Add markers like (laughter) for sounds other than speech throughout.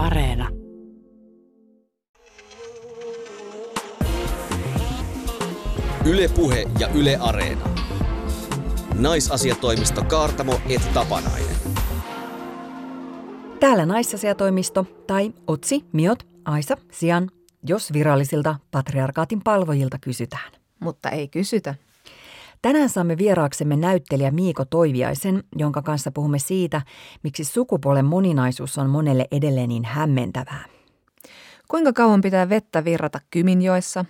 Areena. Ylepuhe ja Yle Areena. Naisasiatoimisto Kaartamo et Tapanainen. Täällä naisasiatoimisto tai Otsi, Miot, Aisa, Sian, jos virallisilta patriarkaatin palvojilta kysytään. Mutta ei kysytä. Tänään saamme vieraaksemme näyttelijä Miiko Toiviaisen, jonka kanssa puhumme siitä, miksi sukupuolen moninaisuus on monelle edelleen niin hämmentävää. Kuinka kauan pitää vettä virrata Kyminjoessa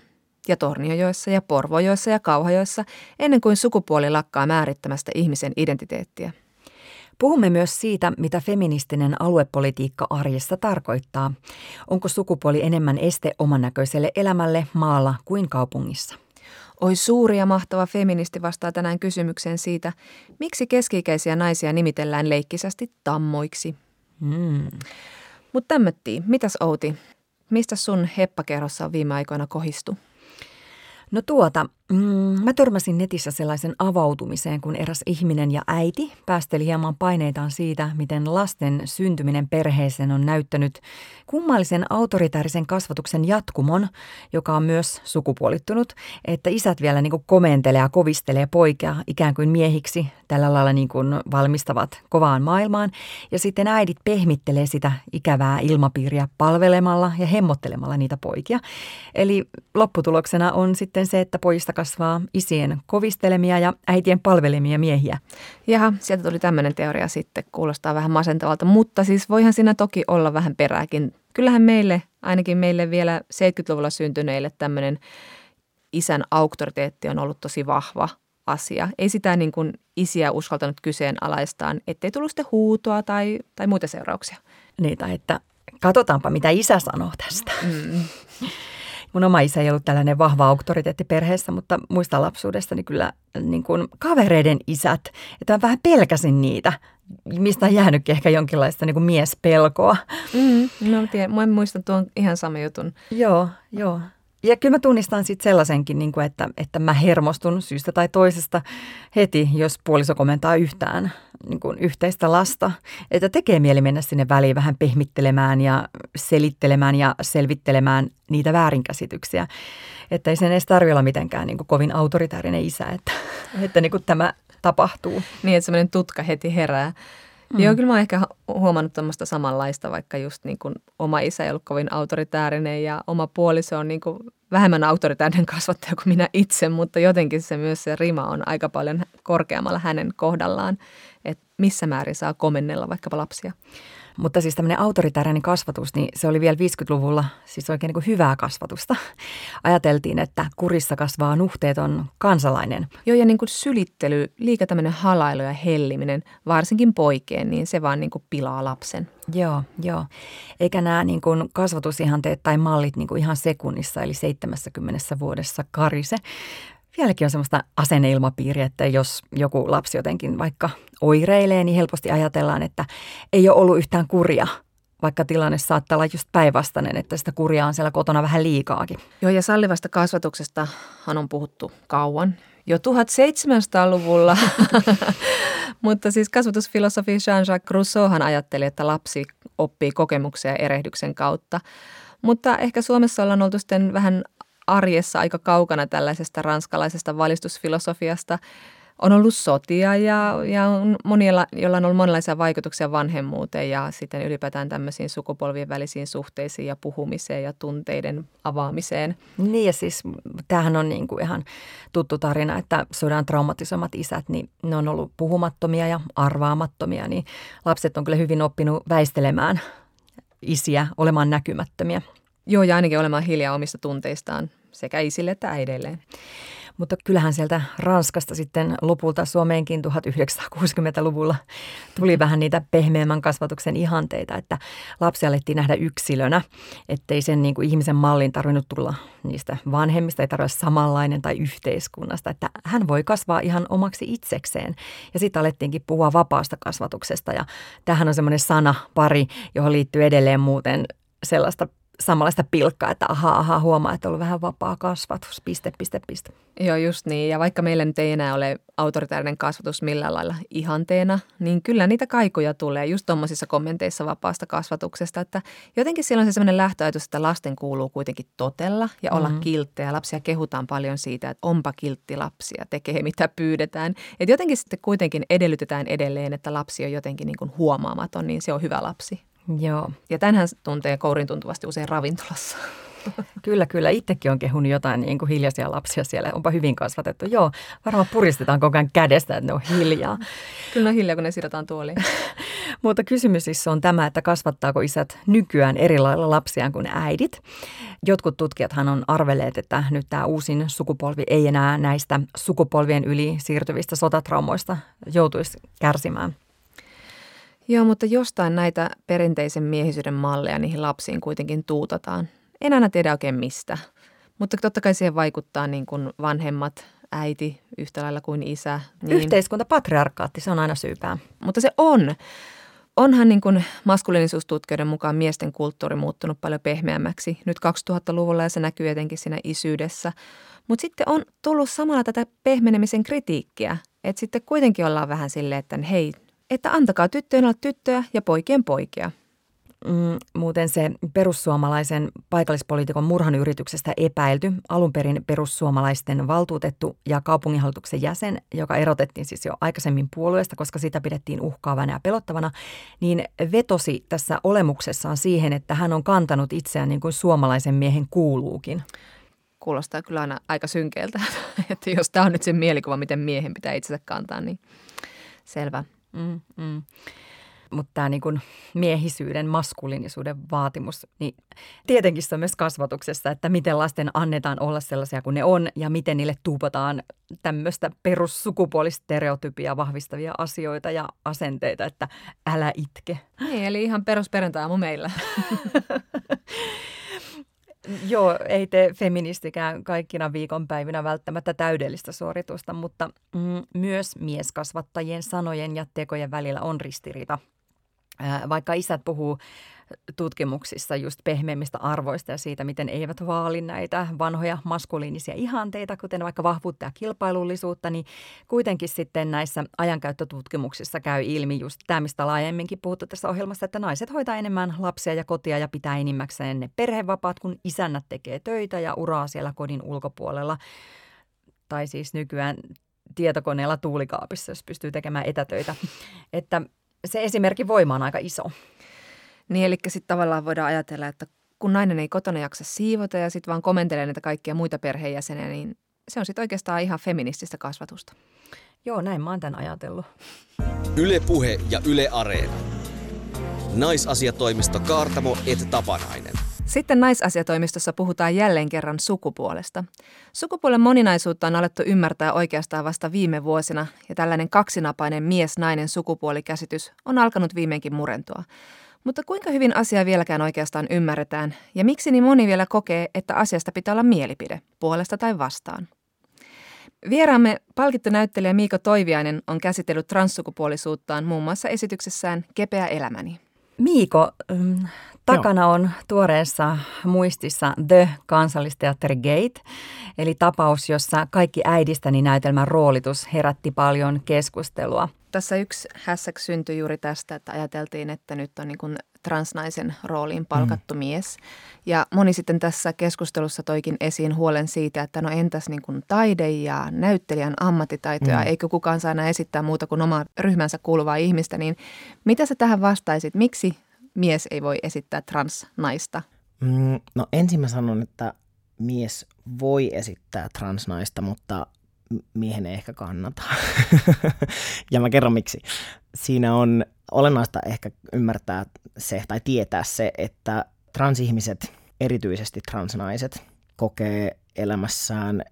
ja Torniojoessa ja Porvojoessa ja Kauhajoessa ennen kuin sukupuoli lakkaa määrittämästä ihmisen identiteettiä? Puhumme myös siitä, mitä feministinen aluepolitiikka arjessa tarkoittaa. Onko sukupuoli enemmän este oman näköiselle elämälle maalla kuin kaupungissa? Oi suuri ja mahtava feministi vastaa tänään kysymykseen siitä, miksi keski-ikäisiä naisia nimitellään leikkisästi tammoiksi. Mm. Mutta tämmöttiin, mitäs Outi, mistä sun heppakerhossa on viime aikoina kohistu? No tuota, mm, mä törmäsin netissä sellaisen avautumiseen, kun eräs ihminen ja äiti päästeli hieman paineitaan siitä, miten lasten syntyminen perheeseen on näyttänyt kummallisen autoritäärisen kasvatuksen jatkumon, joka on myös sukupuolittunut, että isät vielä niin komentelee ja kovistelee poikia ikään kuin miehiksi, tällä lailla niin kuin valmistavat kovaan maailmaan, ja sitten äidit pehmittelee sitä ikävää ilmapiiriä palvelemalla ja hemmottelemalla niitä poikia. Eli lopputuloksena on sitten se, että pojista kasvaa isien kovistelemia ja äitien palvelemia miehiä. Jaha, sieltä tuli tämmöinen teoria sitten, kuulostaa vähän masentavalta, mutta siis voihan siinä toki olla vähän perääkin. Kyllähän meille, ainakin meille vielä 70-luvulla syntyneille tämmöinen isän auktoriteetti on ollut tosi vahva asia. Ei sitä niin kuin isiä uskaltanut kyseenalaistaan, ettei tullut sitten huutoa tai, tai muita seurauksia. Niitä, että katsotaanpa mitä isä sanoo tästä. Mm. Mun oma isä ei ollut tällainen vahva auktoriteetti perheessä, mutta muista lapsuudestani kyllä niin kuin kavereiden isät. Että mä vähän pelkäsin niitä, mistä on jäänytkin ehkä jonkinlaista niin kuin miespelkoa. Mm, no tiedän, mä muistan tuon ihan sama jutun. Joo, joo. Ja kyllä mä tunnistan sitten sellaisenkin, niin kuin että, että mä hermostun syystä tai toisesta heti, jos puoliso komentaa yhtään niin kuin yhteistä lasta. Että tekee mieli mennä sinne väliin vähän pehmittelemään ja selittelemään ja selvittelemään niitä väärinkäsityksiä. Että ei sen edes tarvitse olla mitenkään niin kuin kovin autoritäärinen isä, että, että niin kuin tämä tapahtuu. Niin, että semmoinen tutka heti herää. Mm. Joo, kyllä mä oon ehkä huomannut tuommoista samanlaista, vaikka just niin kuin oma isä ei ollut kovin autoritäärinen ja oma puoliso on niin kuin vähemmän autoritäärinen (laughs) kasvattaja kuin minä itse, mutta jotenkin se myös se rima on aika paljon korkeammalla hänen kohdallaan, että missä määrin saa komennella vaikkapa lapsia. Mutta siis tämmöinen autoritäärinen kasvatus, niin se oli vielä 50-luvulla siis oikein niin kuin hyvää kasvatusta. (laughs) Ajateltiin, että kurissa kasvaa nuhteeton kansalainen. Joo, ja niin kuin sylittely, liika tämmöinen halailu ja helliminen, varsinkin poikien, niin se vaan niin kuin pilaa lapsen. Joo, joo. Eikä nämä niin kuin kasvatusihanteet tai mallit niin kuin ihan sekunnissa, eli 70 vuodessa karise, vieläkin on semmoista asenneilmapiiriä, että jos joku lapsi jotenkin vaikka oireilee, niin helposti ajatellaan, että ei ole ollut yhtään kuria, vaikka tilanne saattaa olla just päinvastainen, että sitä kuria on siellä kotona vähän liikaakin. Joo, ja sallivasta kasvatuksesta on puhuttu kauan, jo 1700-luvulla. (laughs) Mutta siis kasvatusfilosofi Jean-Jacques Rousseauhan ajatteli, että lapsi oppii kokemuksia erehdyksen kautta. Mutta ehkä Suomessa ollaan oltu sitten vähän arjessa aika kaukana tällaisesta ranskalaisesta valistusfilosofiasta. On ollut sotia ja, ja on monilla, joilla on ollut monenlaisia vaikutuksia vanhemmuuteen ja sitten ylipäätään tämmöisiin sukupolvien välisiin suhteisiin ja puhumiseen ja tunteiden avaamiseen. Niin ja siis tämähän on niin kuin ihan tuttu tarina, että sodan traumatisoimat isät, niin ne on ollut puhumattomia ja arvaamattomia, niin lapset on kyllä hyvin oppinut väistelemään isiä, olemaan näkymättömiä. Joo, ja ainakin olemaan hiljaa omista tunteistaan sekä isille että äideilleen. Mutta kyllähän sieltä Ranskasta sitten lopulta Suomeenkin 1960-luvulla tuli vähän niitä pehmeämmän kasvatuksen ihanteita, että lapsi alettiin nähdä yksilönä, ettei sen niin kuin ihmisen mallin tarvinnut tulla niistä vanhemmista, ei tarvitse samanlainen tai yhteiskunnasta, että hän voi kasvaa ihan omaksi itsekseen. Ja sitten alettiinkin puhua vapaasta kasvatuksesta ja tähän on semmoinen sana pari, johon liittyy edelleen muuten sellaista samanlaista pilkkaa, että ahaa, ahaa, huomaa, että on ollut vähän vapaa kasvatus, piste, piste, piste. Joo, just niin. Ja vaikka meillä nyt ei enää ole autoritaarinen kasvatus millään lailla ihanteena, niin kyllä niitä kaikuja tulee just tuommoisissa kommenteissa vapaasta kasvatuksesta, että jotenkin siellä on se sellainen lähtöajatus, että lasten kuuluu kuitenkin totella ja olla mm-hmm. kilttejä. Lapsia kehutaan paljon siitä, että onpa kiltti lapsia, tekee mitä pyydetään. Että jotenkin sitten kuitenkin edellytetään edelleen, että lapsi on jotenkin niin kuin huomaamaton, niin se on hyvä lapsi. Joo. Ja tämänhän tuntee kourin tuntuvasti usein ravintolassa. (laughs) Kyllä, kyllä. Itsekin on kehunut jotain niin kuin hiljaisia lapsia siellä. Onpa hyvin kasvatettu. Joo, varmaan puristetaan koko ajan kädestä, että ne on hiljaa. (laughs) Kyllä ne on hiljaa, kun ne sidotaan tuoliin. (laughs) Mutta kysymys siis on tämä, että kasvattaako isät nykyään eri lailla lapsiaan kuin äidit. Jotkut tutkijathan on arvelleet, että nyt tämä uusin sukupolvi ei enää näistä sukupolvien yli siirtyvistä sotatraumoista joutuisi kärsimään. Joo, mutta jostain näitä perinteisen miehisyyden malleja niihin lapsiin kuitenkin tuutataan. En aina tiedä oikein mistä, mutta totta kai siihen vaikuttaa niin kuin vanhemmat, äiti yhtä lailla kuin isä. Niin... Yhteiskunta, patriarkaatti, se on aina syypää. Mutta se on. Onhan niin kuin maskuliinisuustutkijoiden mukaan miesten kulttuuri muuttunut paljon pehmeämmäksi nyt 2000-luvulla ja se näkyy etenkin siinä isyydessä. Mutta sitten on tullut samalla tätä pehmenemisen kritiikkiä, että sitten kuitenkin ollaan vähän silleen, että hei, että antakaa tyttöjen olla tyttöjä ja poikien poikia. Mm, muuten se perussuomalaisen paikallispoliitikon murhan yrityksestä epäilty, alun perin perussuomalaisten valtuutettu ja kaupunginhallituksen jäsen, joka erotettiin siis jo aikaisemmin puolueesta, koska sitä pidettiin uhkaavana ja pelottavana, niin vetosi tässä olemuksessaan siihen, että hän on kantanut itseään niin kuin suomalaisen miehen kuuluukin. Kuulostaa kyllä aina aika synkeältä, (laughs) että jos tämä on nyt se mielikuva, miten miehen pitää itsensä kantaa, niin selvä. Mm, mm. Mutta tämä niin miehisyyden, maskuliinisuuden vaatimus, niin tietenkin se on myös kasvatuksessa, että miten lasten annetaan olla sellaisia kuin ne on ja miten niille tuupataan tämmöistä perussukupuolistereotypia vahvistavia asioita ja asenteita, että älä itke. Niin, eli ihan perusperjantai meillä. (laughs) Joo, ei tee feministikään kaikkina viikonpäivinä välttämättä täydellistä suoritusta, mutta mm, myös mieskasvattajien sanojen ja tekojen välillä on ristiriita. vaikka isät puhuu tutkimuksissa just pehmeimmistä arvoista ja siitä, miten eivät vaali näitä vanhoja maskuliinisia ihanteita, kuten vaikka vahvuutta ja kilpailullisuutta, niin kuitenkin sitten näissä ajankäyttötutkimuksissa käy ilmi just tämä, mistä laajemminkin puhuttu tässä ohjelmassa, että naiset hoitaa enemmän lapsia ja kotia ja pitää enimmäkseen ne perhevapaat, kun isännät tekee töitä ja uraa siellä kodin ulkopuolella. Tai siis nykyään tietokoneella tuulikaapissa, jos pystyy tekemään etätöitä. Että se esimerkki voima on aika iso. Niin, eli sitten tavallaan voidaan ajatella, että kun nainen ei kotona jaksa siivota ja sitten vaan komentelee näitä kaikkia muita perheenjäseniä, niin se on sitten oikeastaan ihan feminististä kasvatusta. Joo, näin mä oon tämän ajatellut. Yle Puhe ja Yle Areena. Naisasiatoimisto Kaartamo et Tapanainen. Sitten naisasiatoimistossa puhutaan jälleen kerran sukupuolesta. Sukupuolen moninaisuutta on alettu ymmärtää oikeastaan vasta viime vuosina, ja tällainen kaksinapainen mies-nainen sukupuolikäsitys on alkanut viimeinkin murentua. Mutta kuinka hyvin asia vieläkään oikeastaan ymmärretään ja miksi niin moni vielä kokee, että asiasta pitää olla mielipide, puolesta tai vastaan? Vieraamme palkittu näyttelijä Miiko Toiviainen on käsitellyt transsukupuolisuuttaan muun muassa esityksessään Kepeä elämäni. Miiko, mm, takana on tuoreessa muistissa The Kansallisteatteri Gate, eli tapaus, jossa kaikki äidistäni näytelmän roolitus herätti paljon keskustelua – tässä yksi hässäk syntyi juuri tästä, että ajateltiin, että nyt on niin transnaisen rooliin palkattu mm. mies. Ja moni sitten tässä keskustelussa toikin esiin huolen siitä, että no entäs niin kuin taide ja näyttelijän ammattitaitoja, mm. eikö kukaan saa enää esittää muuta kuin oma ryhmänsä kuuluvaa ihmistä, niin mitä sä tähän vastaisit? Miksi mies ei voi esittää transnaista? Mm, no ensin mä sanon, että mies voi esittää transnaista, mutta miehen ei ehkä kannata. (laughs) ja mä kerron miksi. Siinä on olennaista ehkä ymmärtää se tai tietää se, että transihmiset, erityisesti transnaiset, kokee elämässään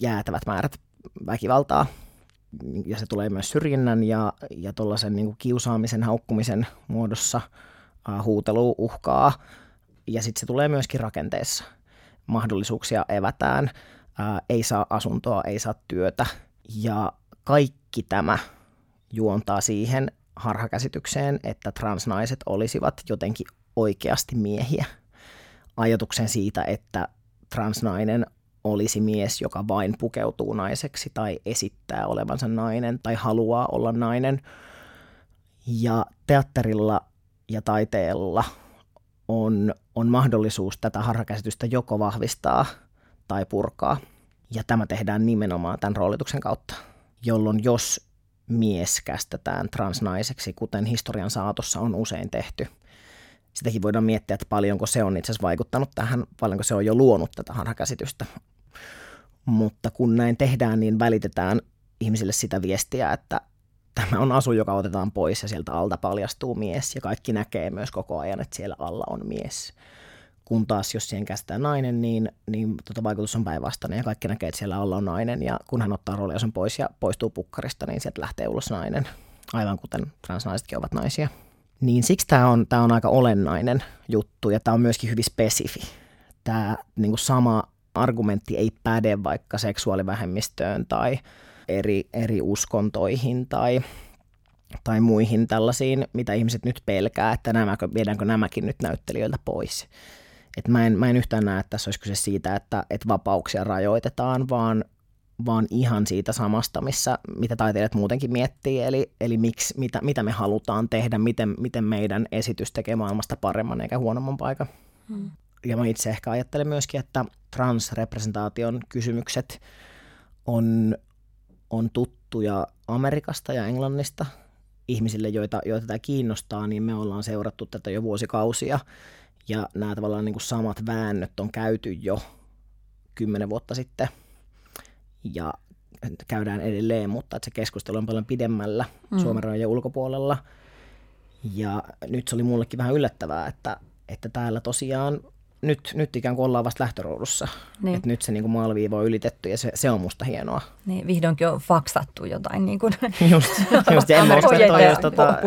jäätävät määrät väkivaltaa. Ja se tulee myös syrjinnän ja, ja tuollaisen niin kiusaamisen, haukkumisen muodossa uh, huutelu uhkaa. Ja sitten se tulee myöskin rakenteessa. Mahdollisuuksia evätään ää, ei saa asuntoa, ei saa työtä. Ja kaikki tämä juontaa siihen harhakäsitykseen, että transnaiset olisivat jotenkin oikeasti miehiä. ajatuksen siitä, että transnainen olisi mies, joka vain pukeutuu naiseksi tai esittää olevansa nainen tai haluaa olla nainen. Ja teatterilla ja taiteella on, on mahdollisuus tätä harhakäsitystä joko vahvistaa tai purkaa. Ja tämä tehdään nimenomaan tämän roolituksen kautta, jolloin jos mies kästetään transnaiseksi, kuten historian saatossa on usein tehty, sitäkin voidaan miettiä, että paljonko se on itse asiassa vaikuttanut tähän, paljonko se on jo luonut tätä harhakäsitystä. Mutta kun näin tehdään, niin välitetään ihmisille sitä viestiä, että tämä on asu, joka otetaan pois ja sieltä alta paljastuu mies ja kaikki näkee myös koko ajan, että siellä alla on mies. Kun taas jos siihen käsittää nainen, niin, niin tota vaikutus on päinvastainen ja kaikki näkee, että siellä alla on nainen ja kun hän ottaa roolia pois ja poistuu pukkarista, niin sieltä lähtee ulos nainen, aivan kuten transnaisetkin ovat naisia. Niin siksi tämä on, tämä on aika olennainen juttu ja tämä on myöskin hyvin spesifi. Tämä niin kuin sama argumentti ei päde vaikka seksuaalivähemmistöön tai eri, eri uskontoihin tai, tai muihin tällaisiin, mitä ihmiset nyt pelkää, että nämäkö, viedäänkö nämäkin nyt näyttelijöiltä pois. Et mä, en, mä en yhtään näe, että tässä olisi kyse siitä, että, että vapauksia rajoitetaan, vaan, vaan ihan siitä samasta, missä, mitä taiteilijat muutenkin miettii, eli, eli miksi, mitä, mitä me halutaan tehdä, miten, miten meidän esitys tekee maailmasta paremman eikä huonomman paikan. Hmm. Ja mä itse ehkä ajattelen myöskin, että transrepresentaation kysymykset on, on tuttuja Amerikasta ja Englannista ihmisille, joita, joita tämä kiinnostaa, niin me ollaan seurattu tätä jo vuosikausia. Ja nämä tavallaan niin kuin samat väännöt on käyty jo kymmenen vuotta sitten. Ja käydään edelleen, mutta että se keskustelu on paljon pidemmällä mm. Suomen rajojen ulkopuolella. Ja nyt se oli mullekin vähän yllättävää, että, että täällä tosiaan nyt, nyt ikään kuin ollaan vasta lähtöruudussa. Niin. Että nyt se niin kuin maaliviiva on ylitetty ja se, se on musta hienoa. Niin, vihdoinkin on faksattu jotain. Niin kuin. (laughs) Just, just ja en mä usko, että jos, tota,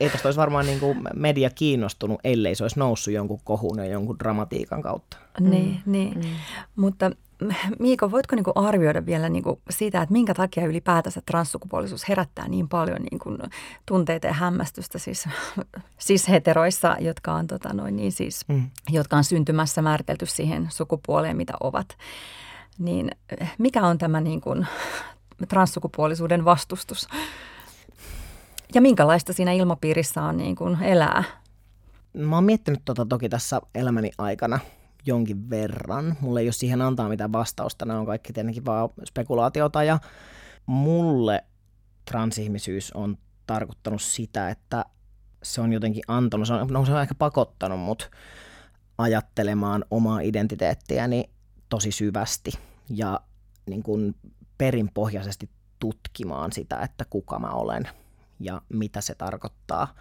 ei tosta olisi varmaan niin kuin media kiinnostunut, ellei se olisi noussut jonkun kohun ja jonkun dramatiikan kautta. Niin, mm. niin. Mm. mutta (laughs) Miiko, voitko niinku arvioida vielä niinku sitä, että minkä takia ylipäätänsä transsukupuolisuus herättää niin paljon niinku tunteita ja hämmästystä siis, siis (laughs) heteroissa, jotka on, tota noin, niin siis, mm. jotka on syntymässä määritelty siihen sukupuoleen, mitä ovat. Niin mikä on tämä niinku (laughs) transsukupuolisuuden vastustus? Ja minkälaista siinä ilmapiirissä on niinku elää? Mä oon miettinyt tota toki tässä elämäni aikana – jonkin verran. Mulle ei ole siihen antaa mitään vastausta, nämä on kaikki tietenkin vaan spekulaatiota ja mulle transihmisyys on tarkoittanut sitä, että se on jotenkin antanut, se on, no se on ehkä pakottanut mut ajattelemaan omaa identiteettiäni tosi syvästi ja niin kuin perinpohjaisesti tutkimaan sitä, että kuka mä olen ja mitä se tarkoittaa.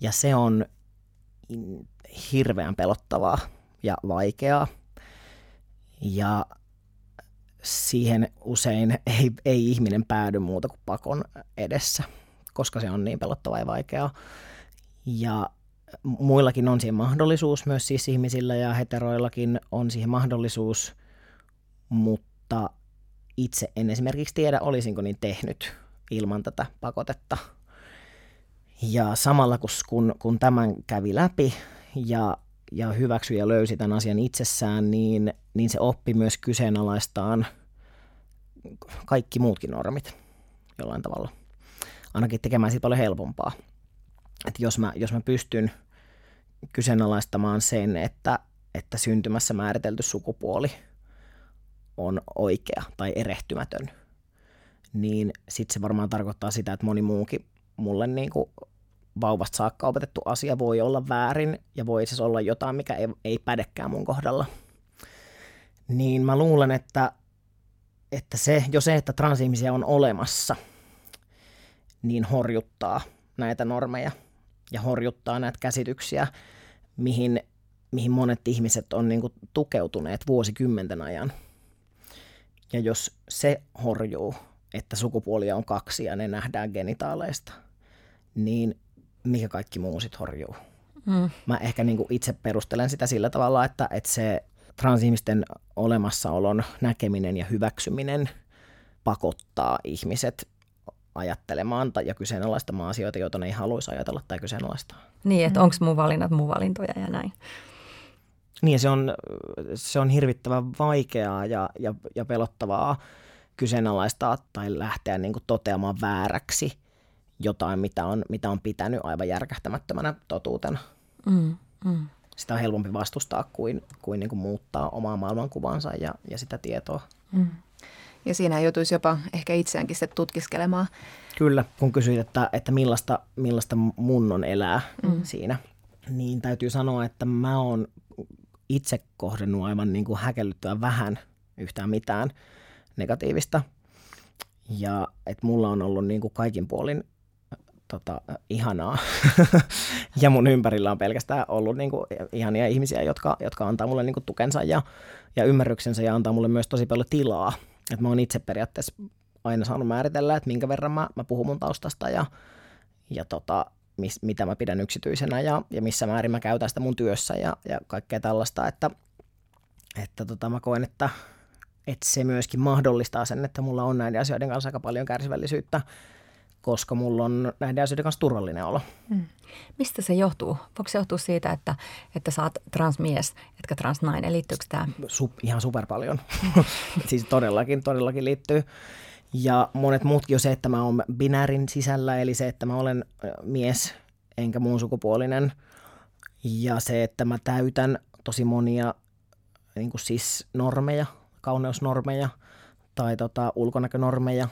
Ja se on hirveän pelottavaa ja vaikeaa. Ja siihen usein ei, ei ihminen päädy muuta kuin pakon edessä, koska se on niin pelottavaa ja vaikeaa. Ja muillakin on siihen mahdollisuus, myös siis ihmisillä ja heteroillakin on siihen mahdollisuus, mutta itse en esimerkiksi tiedä, olisinko niin tehnyt ilman tätä pakotetta. Ja samalla kun, kun tämän kävi läpi ja ja hyväksyi ja löysi tämän asian itsessään, niin, niin se oppi myös kyseenalaistaan kaikki muutkin normit jollain tavalla. Ainakin tekemään siitä paljon helpompaa. Että jos mä, jos mä pystyn kyseenalaistamaan sen, että, että syntymässä määritelty sukupuoli on oikea tai erehtymätön, niin sitten se varmaan tarkoittaa sitä, että moni muukin mulle niin kuin vauvasta saakka opetettu asia voi olla väärin ja voi siis olla jotain, mikä ei, ei pädekään mun kohdalla. Niin mä luulen, että, että se, jo se, että transihmisiä on olemassa, niin horjuttaa näitä normeja ja horjuttaa näitä käsityksiä, mihin, mihin monet ihmiset on niin kuin tukeutuneet vuosikymmenten ajan. Ja jos se horjuu, että sukupuolia on kaksi ja ne nähdään genitaaleista, niin mikä kaikki muu sitten horjuu. Mm. Mä ehkä niin itse perustelen sitä sillä tavalla, että, että se transihmisten olemassaolon näkeminen ja hyväksyminen pakottaa ihmiset ajattelemaan tai ja kyseenalaistamaan asioita, joita ne ei haluaisi ajatella tai kyseenalaistaa. Niin, että mm. onko mun valinnat mun valintoja ja näin. Niin se on, se on hirvittävän vaikeaa ja, ja, ja pelottavaa kyseenalaistaa tai lähteä niin kuin toteamaan vääräksi jotain, mitä on, mitä on pitänyt aivan järkähtämättömänä totuutena. Mm, mm. Sitä on helpompi vastustaa kuin, kuin, niin kuin muuttaa omaa maailmankuvansa ja, ja sitä tietoa. Mm. Ja siinä joutuisi jopa ehkä itseäänkin sitten tutkiskelemaan. Kyllä, kun kysyit, että, että millaista, millaista mun on elää mm. siinä, niin täytyy sanoa, että mä oon itse kohdennut aivan niin kuin häkellyttyä vähän yhtään mitään negatiivista. Ja että mulla on ollut niin kuin kaikin puolin tota, ihanaa. (laughs) ja mun ympärillä on pelkästään ollut niin kuin, ihania ihmisiä, jotka, jotka antaa mulle niin kuin, tukensa ja, ja ymmärryksensä ja antaa mulle myös tosi paljon tilaa. Et mä oon itse periaatteessa aina saanut määritellä, että minkä verran mä, mä puhun mun taustasta ja, ja tota, mis, mitä mä pidän yksityisenä ja, ja missä määrin mä käytän sitä mun työssä ja, ja kaikkea tällaista, että, että tota, mä koen, että, että se myöskin mahdollistaa sen, että mulla on näiden asioiden kanssa aika paljon kärsivällisyyttä, koska mulla on näiden asioiden kanssa turvallinen olo. Hmm. Mistä se johtuu? Voiko se johtua siitä, että, että sä oot transmies, etkä transnainen? Liittyykö tämä? Sup, ihan super paljon. (laughs) siis todellakin, todellakin liittyy. Ja monet muutkin on se, että mä oon binäärin sisällä, eli se, että mä olen mies enkä muun sukupuolinen. Ja se, että mä täytän tosi monia niin kuin siis normeja, kauneusnormeja tai tota, ulkonäkönormeja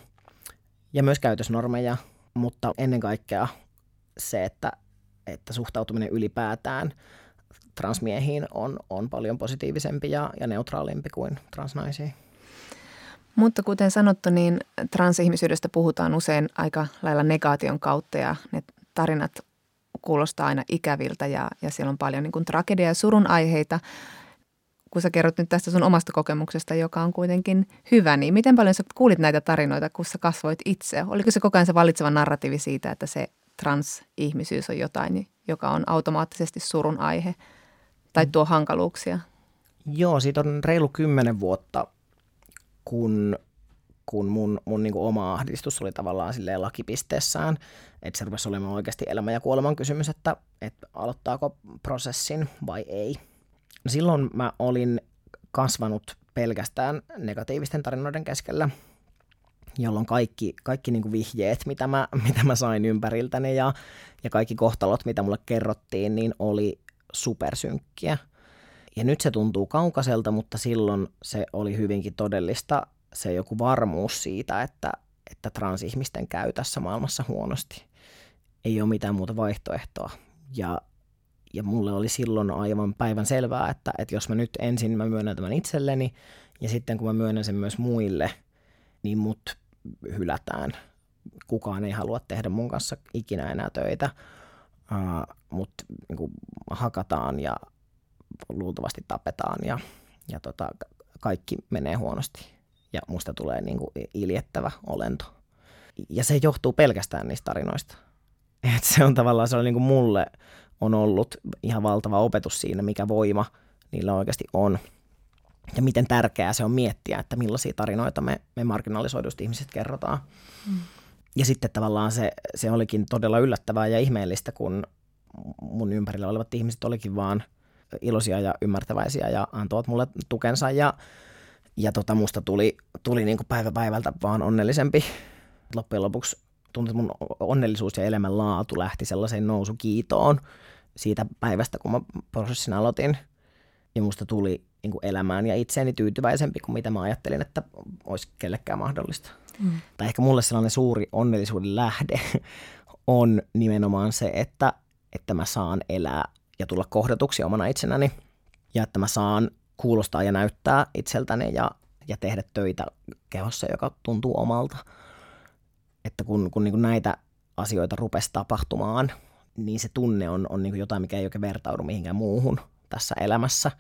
ja myös käytösnormeja, mutta ennen kaikkea se, että, että suhtautuminen ylipäätään transmiehiin on, on paljon positiivisempi ja, ja neutraalimpi kuin transnaisiin. Mutta kuten sanottu, niin transihmisyydestä puhutaan usein aika lailla negaation kautta ja ne tarinat kuulostaa aina ikäviltä ja, ja siellä on paljon niin kuin tragedia ja surun aiheita. Kun sä kerrot nyt tästä sun omasta kokemuksesta, joka on kuitenkin hyvä, niin miten paljon sä kuulit näitä tarinoita, kun sä kasvoit itse? Oliko se koko ajan se valitseva narratiivi siitä, että se transihmisyys on jotain, joka on automaattisesti surun aihe tai tuo hankaluuksia? Joo, siitä on reilu kymmenen vuotta kun, kun mun, mun niin oma ahdistus oli tavallaan silleen lakipisteessään, että se rupesi olemaan oikeasti elämän ja kuoleman kysymys, että, että aloittaako prosessin vai ei. Silloin mä olin kasvanut pelkästään negatiivisten tarinoiden keskellä, jolloin kaikki, kaikki niin kuin vihjeet, mitä mä, (laughs) mitä mä sain ympäriltäni ja, ja kaikki kohtalot, mitä mulle kerrottiin, niin oli supersynkkiä. Ja nyt se tuntuu kaukaiselta, mutta silloin se oli hyvinkin todellista se joku varmuus siitä, että, että transihmisten käy tässä maailmassa huonosti. Ei ole mitään muuta vaihtoehtoa. Ja, ja mulle oli silloin aivan päivän selvää, että, että jos mä nyt ensin mä myönnän tämän itselleni ja sitten kun mä myönnän sen myös muille, niin mut hylätään. Kukaan ei halua tehdä mun kanssa ikinä enää töitä, uh, mut niin hakataan ja luultavasti tapetaan ja, ja tota, kaikki menee huonosti ja musta tulee niin kuin iljettävä olento. Ja se johtuu pelkästään niistä tarinoista. Et se on tavallaan, se on niin kuin mulle on ollut ihan valtava opetus siinä, mikä voima niillä oikeasti on. Ja miten tärkeää se on miettiä, että millaisia tarinoita me, me marginalisoidusti ihmiset kerrotaan. Mm. Ja sitten tavallaan se, se olikin todella yllättävää ja ihmeellistä, kun mun ympärillä olevat ihmiset olikin vaan – iloisia ja ymmärtäväisiä ja antoivat mulle tukensa ja, ja tota, musta tuli, tuli niin kuin päivä päivältä vaan onnellisempi. Loppujen lopuksi tuntui, että mun onnellisuus ja elämänlaatu lähti sellaiseen nousukiitoon siitä päivästä, kun mä prosessin aloitin. Ja musta tuli niin kuin elämään ja itseäni tyytyväisempi kuin mitä mä ajattelin, että olisi kellekään mahdollista. Mm. Tai ehkä mulle sellainen suuri onnellisuuden lähde (laughs) on nimenomaan se, että, että mä saan elää ja tulla kohdatuksi omana itsenäni ja että mä saan kuulostaa ja näyttää itseltäni ja, ja tehdä töitä kehossa, joka tuntuu omalta. Että kun, kun niin näitä asioita rupesi tapahtumaan, niin se tunne on, on niin jotain, mikä ei oikein vertaudu mihinkään muuhun tässä elämässä.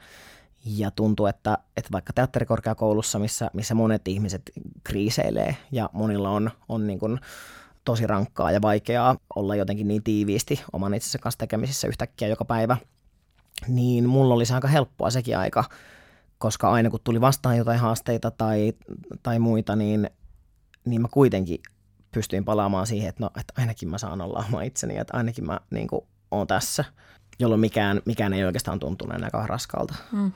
Ja tuntuu, että, että vaikka teatterikorkeakoulussa, missä, missä monet ihmiset kriiseilee ja monilla on, on niin kuin tosi rankkaa ja vaikeaa olla jotenkin niin tiiviisti oman itsensä kanssa tekemisissä yhtäkkiä joka päivä, niin mulla oli se aika helppoa sekin aika, koska aina kun tuli vastaan jotain haasteita tai, tai muita, niin, niin mä kuitenkin pystyin palaamaan siihen, että, no, että ainakin mä saan olla oma itseni, että ainakin mä niin kuin, oon tässä. jolloin mikään, mikään ei oikeastaan tuntunut enää raskalta. Mm.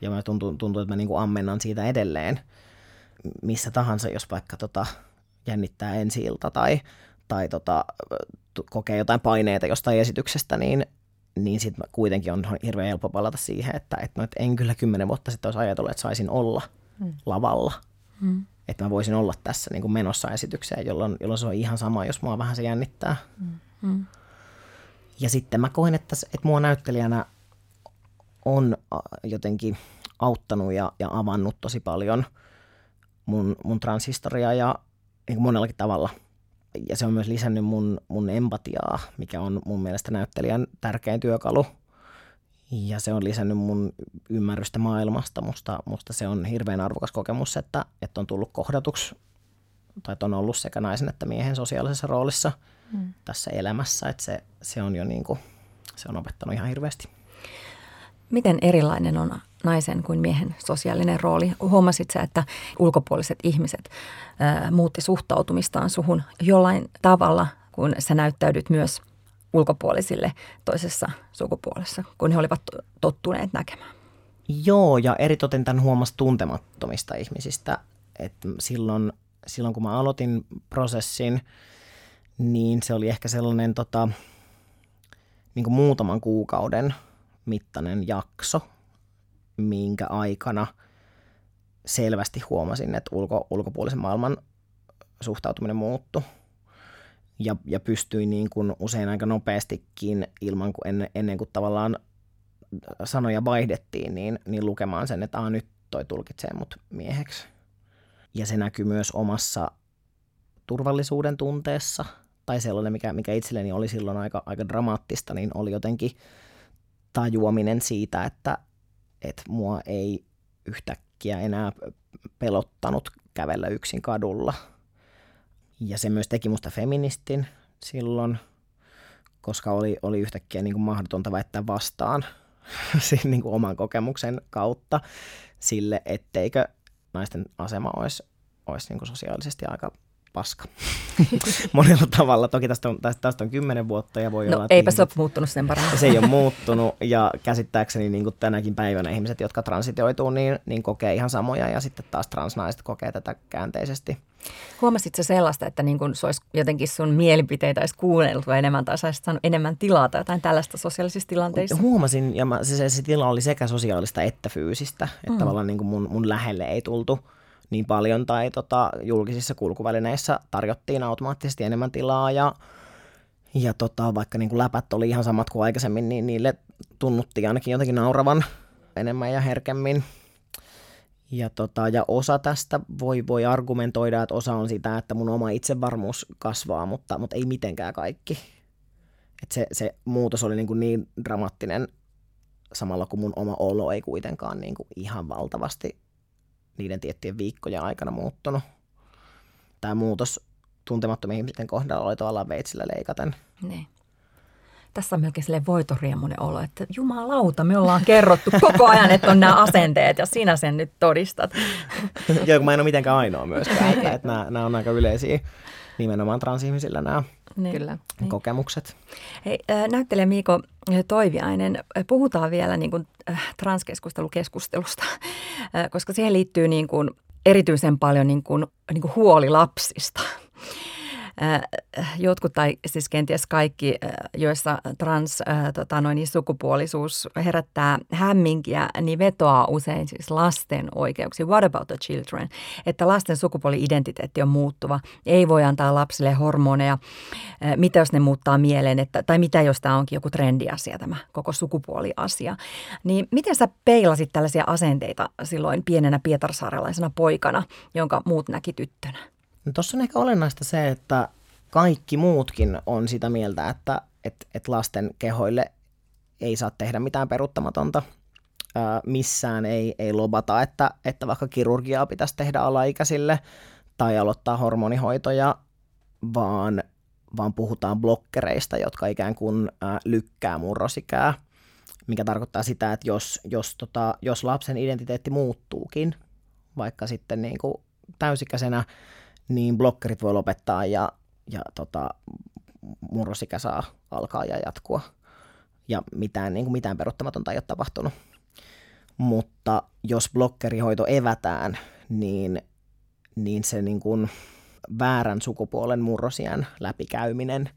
Ja mä tuntuu, tuntuu, että mä niin kuin ammennan siitä edelleen missä tahansa, jos vaikka tota, jännittää ensi ilta tai, tai tota, kokee jotain paineita jostain esityksestä, niin, niin sitten kuitenkin on hirveän helppo palata siihen, että, että, no, että en kyllä kymmenen vuotta sitten olisi ajatellut, että saisin olla mm. lavalla. Mm. Että mä voisin olla tässä niin kuin menossa esitykseen, jolloin, jolloin se on ihan sama, jos mua vähän se jännittää. Mm. mm. Ja sitten mä koen, että, että mua näyttelijänä on jotenkin auttanut ja, ja avannut tosi paljon mun, mun transhistoriaa ja niin kuin monellakin tavalla. Ja se on myös lisännyt mun, mun empatiaa, mikä on mun mielestä näyttelijän tärkein työkalu. Ja se on lisännyt mun ymmärrystä maailmasta. Musta, musta se on hirveän arvokas kokemus, että, että on tullut kohdatuksi tai että on ollut sekä naisen että miehen sosiaalisessa roolissa mm. tässä elämässä. Että se, se on jo niin kuin, se on opettanut ihan hirveästi. Miten erilainen on naisen kuin miehen sosiaalinen rooli? Huomasit sä, että ulkopuoliset ihmiset ää, muutti suhtautumistaan suhun jollain tavalla, kun sä näyttäydyt myös ulkopuolisille toisessa sukupuolessa, kun he olivat tottuneet näkemään? Joo, ja eritoten tämän huomasi tuntemattomista ihmisistä. että silloin, silloin kun mä aloitin prosessin, niin se oli ehkä sellainen tota, niin kuin muutaman kuukauden – mittainen jakso, minkä aikana selvästi huomasin, että ulko, ulkopuolisen maailman suhtautuminen muuttui. Ja, ja pystyin niin kuin usein aika nopeastikin ilman kuin ennen, ennen kuin tavallaan sanoja vaihdettiin, niin, niin lukemaan sen, että nyt toi tulkitsee mut mieheksi. Ja se näkyy myös omassa turvallisuuden tunteessa, tai sellainen, mikä, mikä itselleni oli silloin aika, aika dramaattista, niin oli jotenkin tajuaminen siitä, että, että mua ei yhtäkkiä enää pelottanut kävellä yksin kadulla. Ja se myös teki musta feministin silloin, koska oli, oli yhtäkkiä niin kuin mahdotonta väittää vastaan (laughs) siinä niin kuin oman kokemuksen kautta sille, etteikö naisten asema olisi, olisi niin kuin sosiaalisesti aika paska. (laughs) Monella tavalla. Toki tästä on, tästä, tästä on kymmenen vuotta ja voi no, olla... eipä se ole muuttunut sen paremmin. Se ei ole muuttunut ja käsittääkseni niin kuin tänäkin päivänä ihmiset, jotka transitioituu, niin, niin kokee ihan samoja ja sitten taas transnaiset kokee tätä käänteisesti. Huomasitko sellaista, että niin kun se olisi jotenkin sun mielipiteitä olisi kuunneltu enemmän tai saisit saanut enemmän tilaa tai jotain tällaista sosiaalisissa tilanteissa? Huomasin ja mä, se, se, se tila oli sekä sosiaalista että fyysistä, että mm. tavallaan niin kuin mun, mun lähelle ei tultu – niin paljon tai tota, julkisissa kulkuvälineissä tarjottiin automaattisesti enemmän tilaa ja, ja tota, vaikka niin kuin läpät oli ihan samat kuin aikaisemmin, niin niille tunnuttiin ainakin jotenkin nauravan enemmän ja herkemmin. Ja, tota, ja osa tästä voi, voi argumentoida, että osa on sitä, että mun oma itsevarmuus kasvaa, mutta, mutta ei mitenkään kaikki. Et se, se muutos oli niin, kuin niin dramaattinen samalla kun mun oma olo ei kuitenkaan niin kuin ihan valtavasti niiden tiettyjen viikkojen aikana muuttunut. Tämä muutos tuntemattomien ihmisten kohdalla oli tavallaan veitsillä leikaten. Niin. Tässä on melkein silleen voitoriemunen olo, että jumalauta, me ollaan kerrottu koko ajan, että on nämä asenteet ja sinä sen nyt todistat. Joo, kun mä en ole mitenkään ainoa myöskään, että, että nämä, nämä on aika yleisiä nimenomaan transihmisillä nämä niin. Kyllä. kokemukset. Hei, näyttelijä Miiko Toiviainen, puhutaan vielä niin kuin transkeskustelukeskustelusta, (laughs) koska siihen liittyy niin kuin erityisen paljon niin kuin, niin kuin huoli lapsista. Jotkut tai siis kenties kaikki, joissa trans tota noin, niin sukupuolisuus herättää hämminkiä, niin vetoaa usein siis lasten oikeuksiin. What about the children? Että lasten sukupuoli-identiteetti on muuttuva. Ei voi antaa lapsille hormoneja. Mitä jos ne muuttaa mieleen? Että, tai mitä jos tämä onkin joku trendiasia, tämä koko sukupuoliasia. Niin miten sä peilasit tällaisia asenteita silloin pienenä pietarsaarelaisena poikana, jonka muut näki tyttönä? No Tuossa on ehkä olennaista se, että kaikki muutkin on sitä mieltä, että et, et lasten kehoille ei saa tehdä mitään peruuttamatonta. Missään ei, ei lobata, että, että vaikka kirurgiaa pitäisi tehdä alaikäisille tai aloittaa hormonihoitoja, vaan, vaan puhutaan blokkereista, jotka ikään kuin ö, lykkää murrosikää, mikä tarkoittaa sitä, että jos, jos, tota, jos lapsen identiteetti muuttuukin, vaikka sitten niin kuin täysikäisenä, niin blokkerit voi lopettaa ja, ja tota, murrosikä saa alkaa ja jatkua. ja mitään, niin kuin mitään peruuttamatonta ei ole tapahtunut. Mutta jos blokkerihoito evätään, niin, niin se niin kuin väärän sukupuolen murrosiän läpikäyminen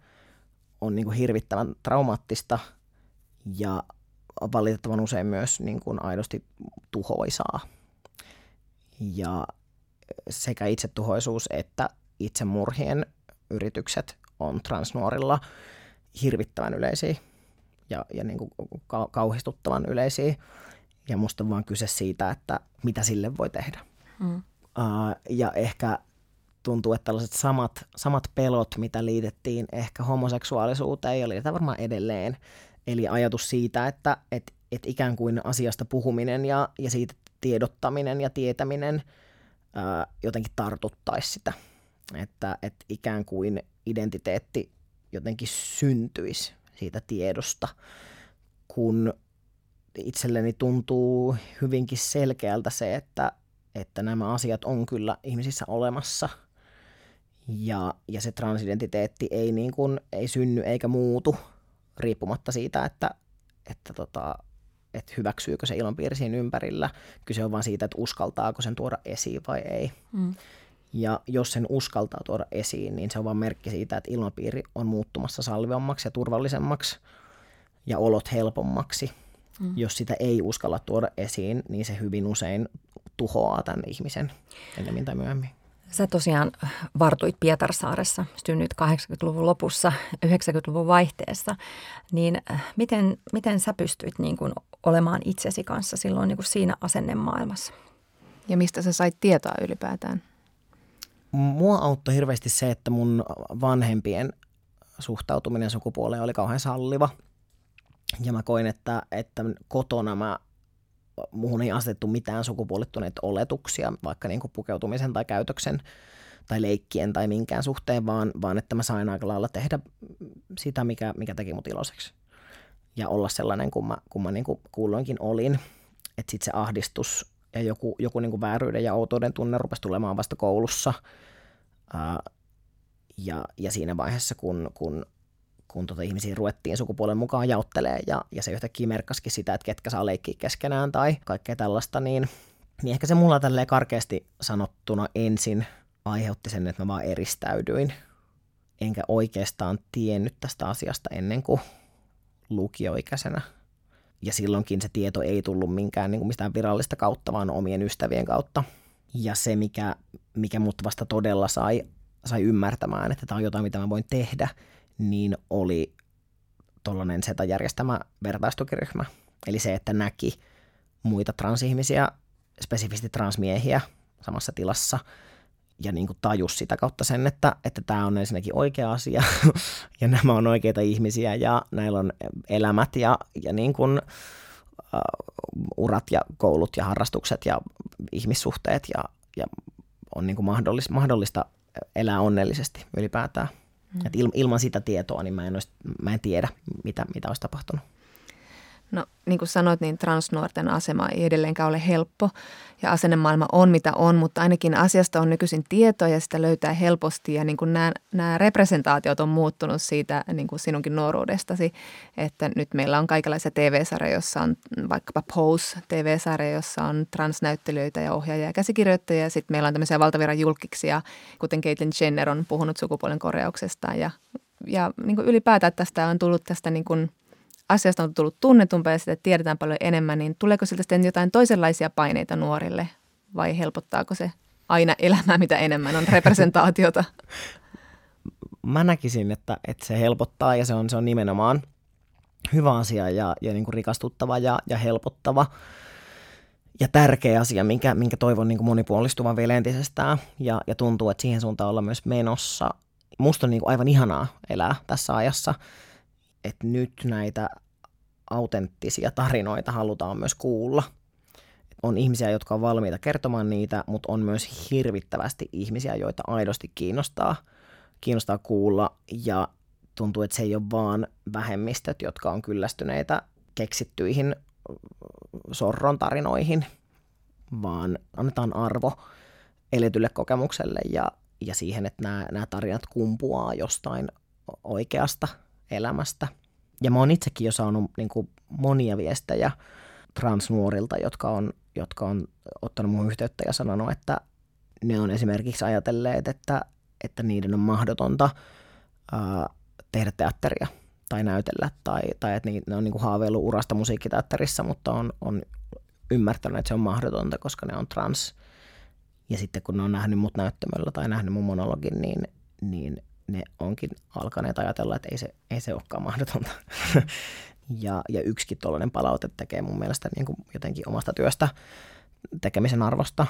on niin kuin hirvittävän traumaattista ja valitettavan usein myös niin kuin aidosti tuhoisaa. Ja sekä itsetuhoisuus että itsemurhien yritykset on transnuorilla hirvittävän yleisiä ja, ja niin kuin kauhistuttavan yleisiä. Ja musta on vaan kyse siitä, että mitä sille voi tehdä. Mm. Uh, ja ehkä tuntuu, että tällaiset samat, samat pelot, mitä liitettiin ehkä homoseksuaalisuuteen ja liitetään varmaan edelleen. Eli ajatus siitä, että et, et ikään kuin asiasta puhuminen ja, ja siitä tiedottaminen ja tietäminen ää, jotenkin tartuttaisi sitä. Että et ikään kuin identiteetti jotenkin syntyisi siitä tiedosta, kun itselleni tuntuu hyvinkin selkeältä se, että, että nämä asiat on kyllä ihmisissä olemassa – ja, ja se transidentiteetti ei, niin kuin, ei synny eikä muutu riippumatta siitä, että, että, tota, että hyväksyykö se ilmapiiri siinä ympärillä. Kyse on vain siitä, että uskaltaako sen tuoda esiin vai ei. Mm. Ja jos sen uskaltaa tuoda esiin, niin se on vain merkki siitä, että ilmapiiri on muuttumassa salvivammaksi ja turvallisemmaksi ja olot helpommaksi. Mm. Jos sitä ei uskalla tuoda esiin, niin se hyvin usein tuhoaa tämän ihmisen ennemmin tai myöhemmin. Sä tosiaan vartuit Pietarsaaressa, synnyt 80-luvun lopussa, 90-luvun vaihteessa. Niin äh, miten, miten sä pystyit niin kuin olemaan itsesi kanssa silloin niin kuin siinä asennemaailmassa? Ja mistä sä sait tietoa ylipäätään? Mua auttoi hirveästi se, että mun vanhempien suhtautuminen sukupuoleen oli kauhean salliva. Ja mä koin, että, että kotona mä muuhun ei asetettu mitään sukupuolittuneita oletuksia, vaikka niin kuin pukeutumisen tai käytöksen tai leikkien tai minkään suhteen, vaan, vaan että mä sain aika lailla tehdä sitä, mikä, mikä teki mut iloiseksi. Ja olla sellainen, kun mä, kun mä niin kuin kuulloinkin olin. Että sitten se ahdistus ja joku, joku niin kuin vääryyden ja outouden tunne rupesi tulemaan vasta koulussa. Ää, ja, ja siinä vaiheessa, kun, kun kun tota ihmisiä ruvettiin sukupuolen mukaan jaottelee ja, ja se yhtäkkiä merkkasikin sitä, että ketkä saa leikkiä keskenään tai kaikkea tällaista, niin, niin ehkä se mulla tälleen karkeasti sanottuna ensin aiheutti sen, että mä vaan eristäydyin. Enkä oikeastaan tiennyt tästä asiasta ennen kuin lukioikäisenä. Ja silloinkin se tieto ei tullut minkään niin kuin mistään virallista kautta, vaan omien ystävien kautta. Ja se, mikä, mikä mut vasta todella sai, sai ymmärtämään, että tämä on jotain, mitä mä voin tehdä, niin oli tuollainen SETA järjestämä vertaistukiryhmä. Eli se, että näki muita transihmisiä, spesifisti transmiehiä samassa tilassa ja niin kuin tajus sitä kautta sen, että, että tämä on ensinnäkin oikea asia (laughs) ja nämä on oikeita ihmisiä ja näillä on elämät ja, ja niin kuin, uh, urat ja koulut ja harrastukset ja ihmissuhteet ja, ja on niin kuin mahdollista, mahdollista elää onnellisesti ylipäätään. Mm. Et ilman sitä tietoa niin mä en, olisi, mä en tiedä, mitä, mitä olisi tapahtunut. No niin kuin sanoit, niin transnuorten asema ei edelleenkään ole helppo ja asennemaailma on mitä on, mutta ainakin asiasta on nykyisin tietoa ja sitä löytää helposti ja niin kuin nämä, nämä representaatiot on muuttunut siitä niin kuin sinunkin nuoruudestasi, että nyt meillä on kaikenlaisia TV-sarjoja, jossa on vaikkapa Pose TV-sarja, jossa on transnäyttelijöitä ja ohjaajia ja käsikirjoittajia ja sitten meillä on tämmöisiä valtavirran julkiksia, kuten Caitlyn Jenner on puhunut sukupuolen korjauksesta ja, ja niin kuin ylipäätään tästä on tullut tästä niin kuin – asiasta on tullut tunnetumpaa ja sitä tiedetään paljon enemmän, niin tuleeko siltä sitten jotain toisenlaisia paineita nuorille vai helpottaako se aina elämää, mitä enemmän on representaatiota? (laughs) Mä näkisin, että, että se helpottaa ja se on, se on nimenomaan hyvä asia ja, ja niin kuin rikastuttava ja, ja helpottava ja tärkeä asia, minkä, minkä toivon niin kuin monipuolistuvan vielä entisestään ja, ja tuntuu, että siihen suuntaan olla myös menossa. Musta on niin kuin aivan ihanaa elää tässä ajassa että nyt näitä autenttisia tarinoita halutaan myös kuulla. On ihmisiä, jotka on valmiita kertomaan niitä, mutta on myös hirvittävästi ihmisiä, joita aidosti kiinnostaa, kiinnostaa kuulla. Ja tuntuu, että se ei ole vaan vähemmistöt, jotka on kyllästyneitä keksittyihin sorron tarinoihin, vaan annetaan arvo eletylle kokemukselle ja, ja siihen, että nämä, nämä tarinat kumpuaa jostain oikeasta elämästä. Ja mä oon itsekin jo saanut niin kuin monia viestejä transnuorilta, jotka on, jotka on ottanut mun yhteyttä ja sanonut, että ne on esimerkiksi ajatelleet, että, että niiden on mahdotonta ää, tehdä teatteria tai näytellä, tai, tai että ne on niin kuin haaveillut urasta musiikkiteatterissa, mutta on, on ymmärtänyt, että se on mahdotonta, koska ne on trans. Ja sitten kun ne on nähnyt mut näyttämöllä tai nähnyt mun monologin, niin, niin ne onkin alkaneet ajatella, että ei se, ei se olekaan mahdotonta. (laughs) ja, ja yksikin tuollainen palaute tekee mun mielestä niin kuin jotenkin omasta työstä tekemisen arvosta,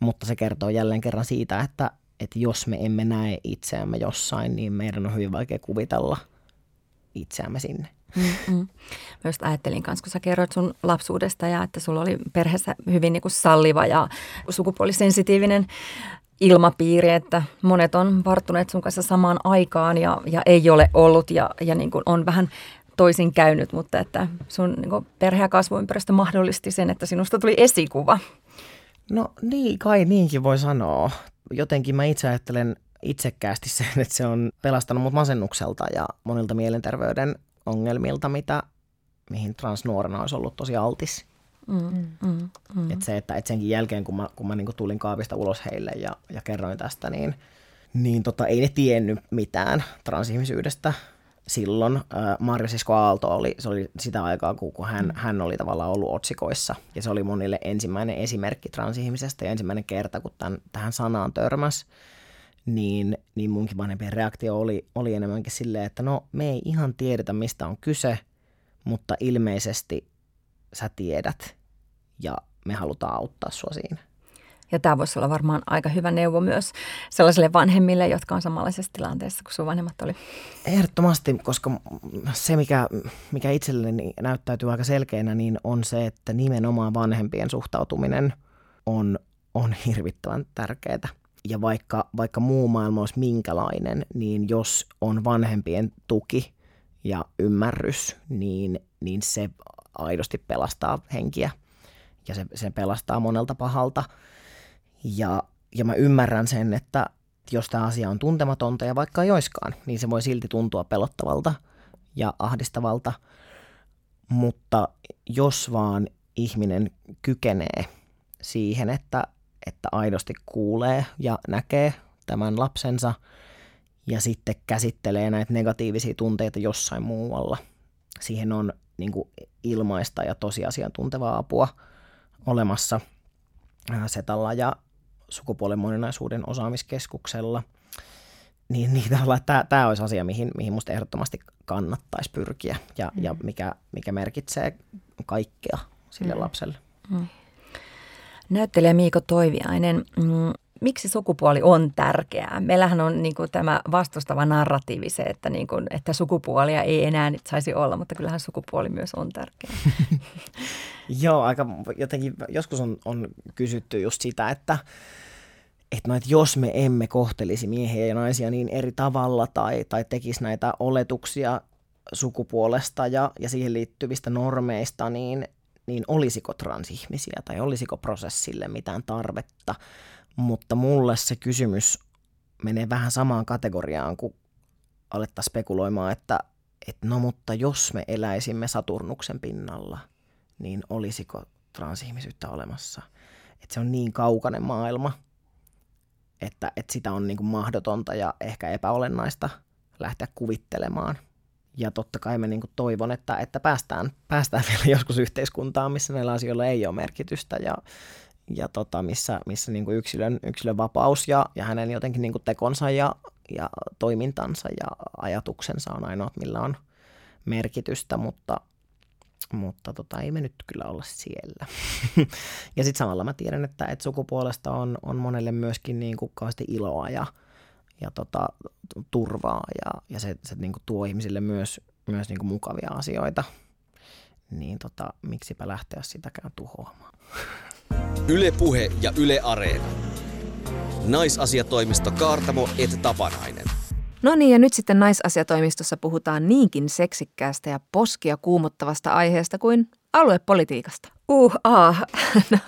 mutta se kertoo jälleen kerran siitä, että, että jos me emme näe itseämme jossain, niin meidän on hyvin vaikea kuvitella itseämme sinne. Mm-mm. Myös ajattelin kanssa, kun sä kerroit sun lapsuudesta ja että sulla oli perheessä hyvin niin kuin salliva ja sukupuolisensitiivinen ilmapiiri, että monet on varttuneet sun kanssa samaan aikaan ja, ja ei ole ollut ja, ja niin kuin on vähän toisin käynyt, mutta että sun niin kuin perhe- ja kasvuympäristö mahdollisti sen, että sinusta tuli esikuva. No niin, kai niinkin voi sanoa. Jotenkin mä itse ajattelen itsekkäästi sen, että se on pelastanut mut masennukselta ja monilta mielenterveyden ongelmilta, mitä, mihin transnuorena olisi ollut tosi altis. Mm, mm, mm. Et se, että et senkin jälkeen, kun mä, kun mä niinku tulin kaapista ulos heille ja, ja kerroin tästä, niin, niin tota, ei ne tiennyt mitään transihmisyydestä silloin. Äh, Marja Sisko Aalto oli, se oli sitä aikaa, kun, kun hän, mm. hän oli tavallaan ollut otsikoissa. Ja se oli monille ensimmäinen esimerkki transihmisestä ja ensimmäinen kerta, kun tämän, tähän sanaan törmäs. Niin, niin munkin vanhempien reaktio oli, oli enemmänkin silleen, että no me ei ihan tiedetä, mistä on kyse, mutta ilmeisesti sä tiedät ja me halutaan auttaa sua siinä. Ja tämä voisi olla varmaan aika hyvä neuvo myös sellaisille vanhemmille, jotka on samanlaisessa tilanteessa kuin sun vanhemmat oli. Ehdottomasti, koska se, mikä, mikä itselleni näyttäytyy aika selkeänä, niin on se, että nimenomaan vanhempien suhtautuminen on, on hirvittävän tärkeää. Ja vaikka, vaikka muu maailma olisi minkälainen, niin jos on vanhempien tuki ja ymmärrys, niin, niin se aidosti pelastaa henkiä ja se, se pelastaa monelta pahalta. Ja, ja mä ymmärrän sen, että jos tämä asia on tuntematonta ja vaikka ei oiskaan, niin se voi silti tuntua pelottavalta ja ahdistavalta. Mutta jos vaan ihminen kykenee siihen, että, että aidosti kuulee ja näkee tämän lapsensa ja sitten käsittelee näitä negatiivisia tunteita jossain muualla. Siihen on niin kuin ilmaista ja tosiasian tuntevaa apua olemassa Setalla ja sukupuolen moninaisuuden osaamiskeskuksella. Niin, niin tämä, tämä olisi asia, mihin, mihin musta ehdottomasti kannattaisi pyrkiä ja, mm. ja mikä, mikä merkitsee kaikkea sille mm. lapselle. Mm. Näyttelijä Miiko Toiviainen, mm, miksi sukupuoli on tärkeää? Meillähän on niin kuin, tämä vastustava narratiivi se, että, niin kuin, että sukupuolia ei enää nyt saisi olla, mutta kyllähän sukupuoli myös on tärkeä. (laughs) Joo, aika jotenkin joskus on, on kysytty just sitä, että, että, no, että jos me emme kohtelisi miehiä ja naisia niin eri tavalla tai, tai tekisi näitä oletuksia sukupuolesta ja, ja siihen liittyvistä normeista, niin, niin olisiko transihmisiä tai olisiko prosessille mitään tarvetta – mutta mulle se kysymys menee vähän samaan kategoriaan, kun alettaisiin spekuloimaan, että, että no mutta jos me eläisimme Saturnuksen pinnalla, niin olisiko transihmisyyttä olemassa? Että se on niin kaukainen maailma, että, että sitä on niin kuin mahdotonta ja ehkä epäolennaista lähteä kuvittelemaan. Ja totta kai mä niin kuin toivon, että, että päästään, päästään (laughs) vielä joskus yhteiskuntaan, missä näillä asioilla ei ole merkitystä ja, ja tota, missä, missä niin kuin yksilön, yksilön vapaus ja, ja hänen jotenkin niin kuin tekonsa ja, ja toimintansa ja ajatuksensa on ainoat, millä on merkitystä, mutta, mutta tota, ei me nyt kyllä olla siellä. (laughs) ja sitten samalla mä tiedän, että, että sukupuolesta on, on monelle myöskin niin kuin iloa ja, ja tota, turvaa ja, ja se, se niin kuin tuo ihmisille myös, myös niin kuin mukavia asioita. Niin tota, miksipä lähteä sitäkään tuhoamaan. Ylepuhe ja Yle Areena. Naisasiatoimisto Kaartamo et Tapanainen. No niin, ja nyt sitten naisasiatoimistossa puhutaan niinkin seksikkäästä ja poskia kuumottavasta aiheesta kuin aluepolitiikasta. Uh, ah. (laughs) no,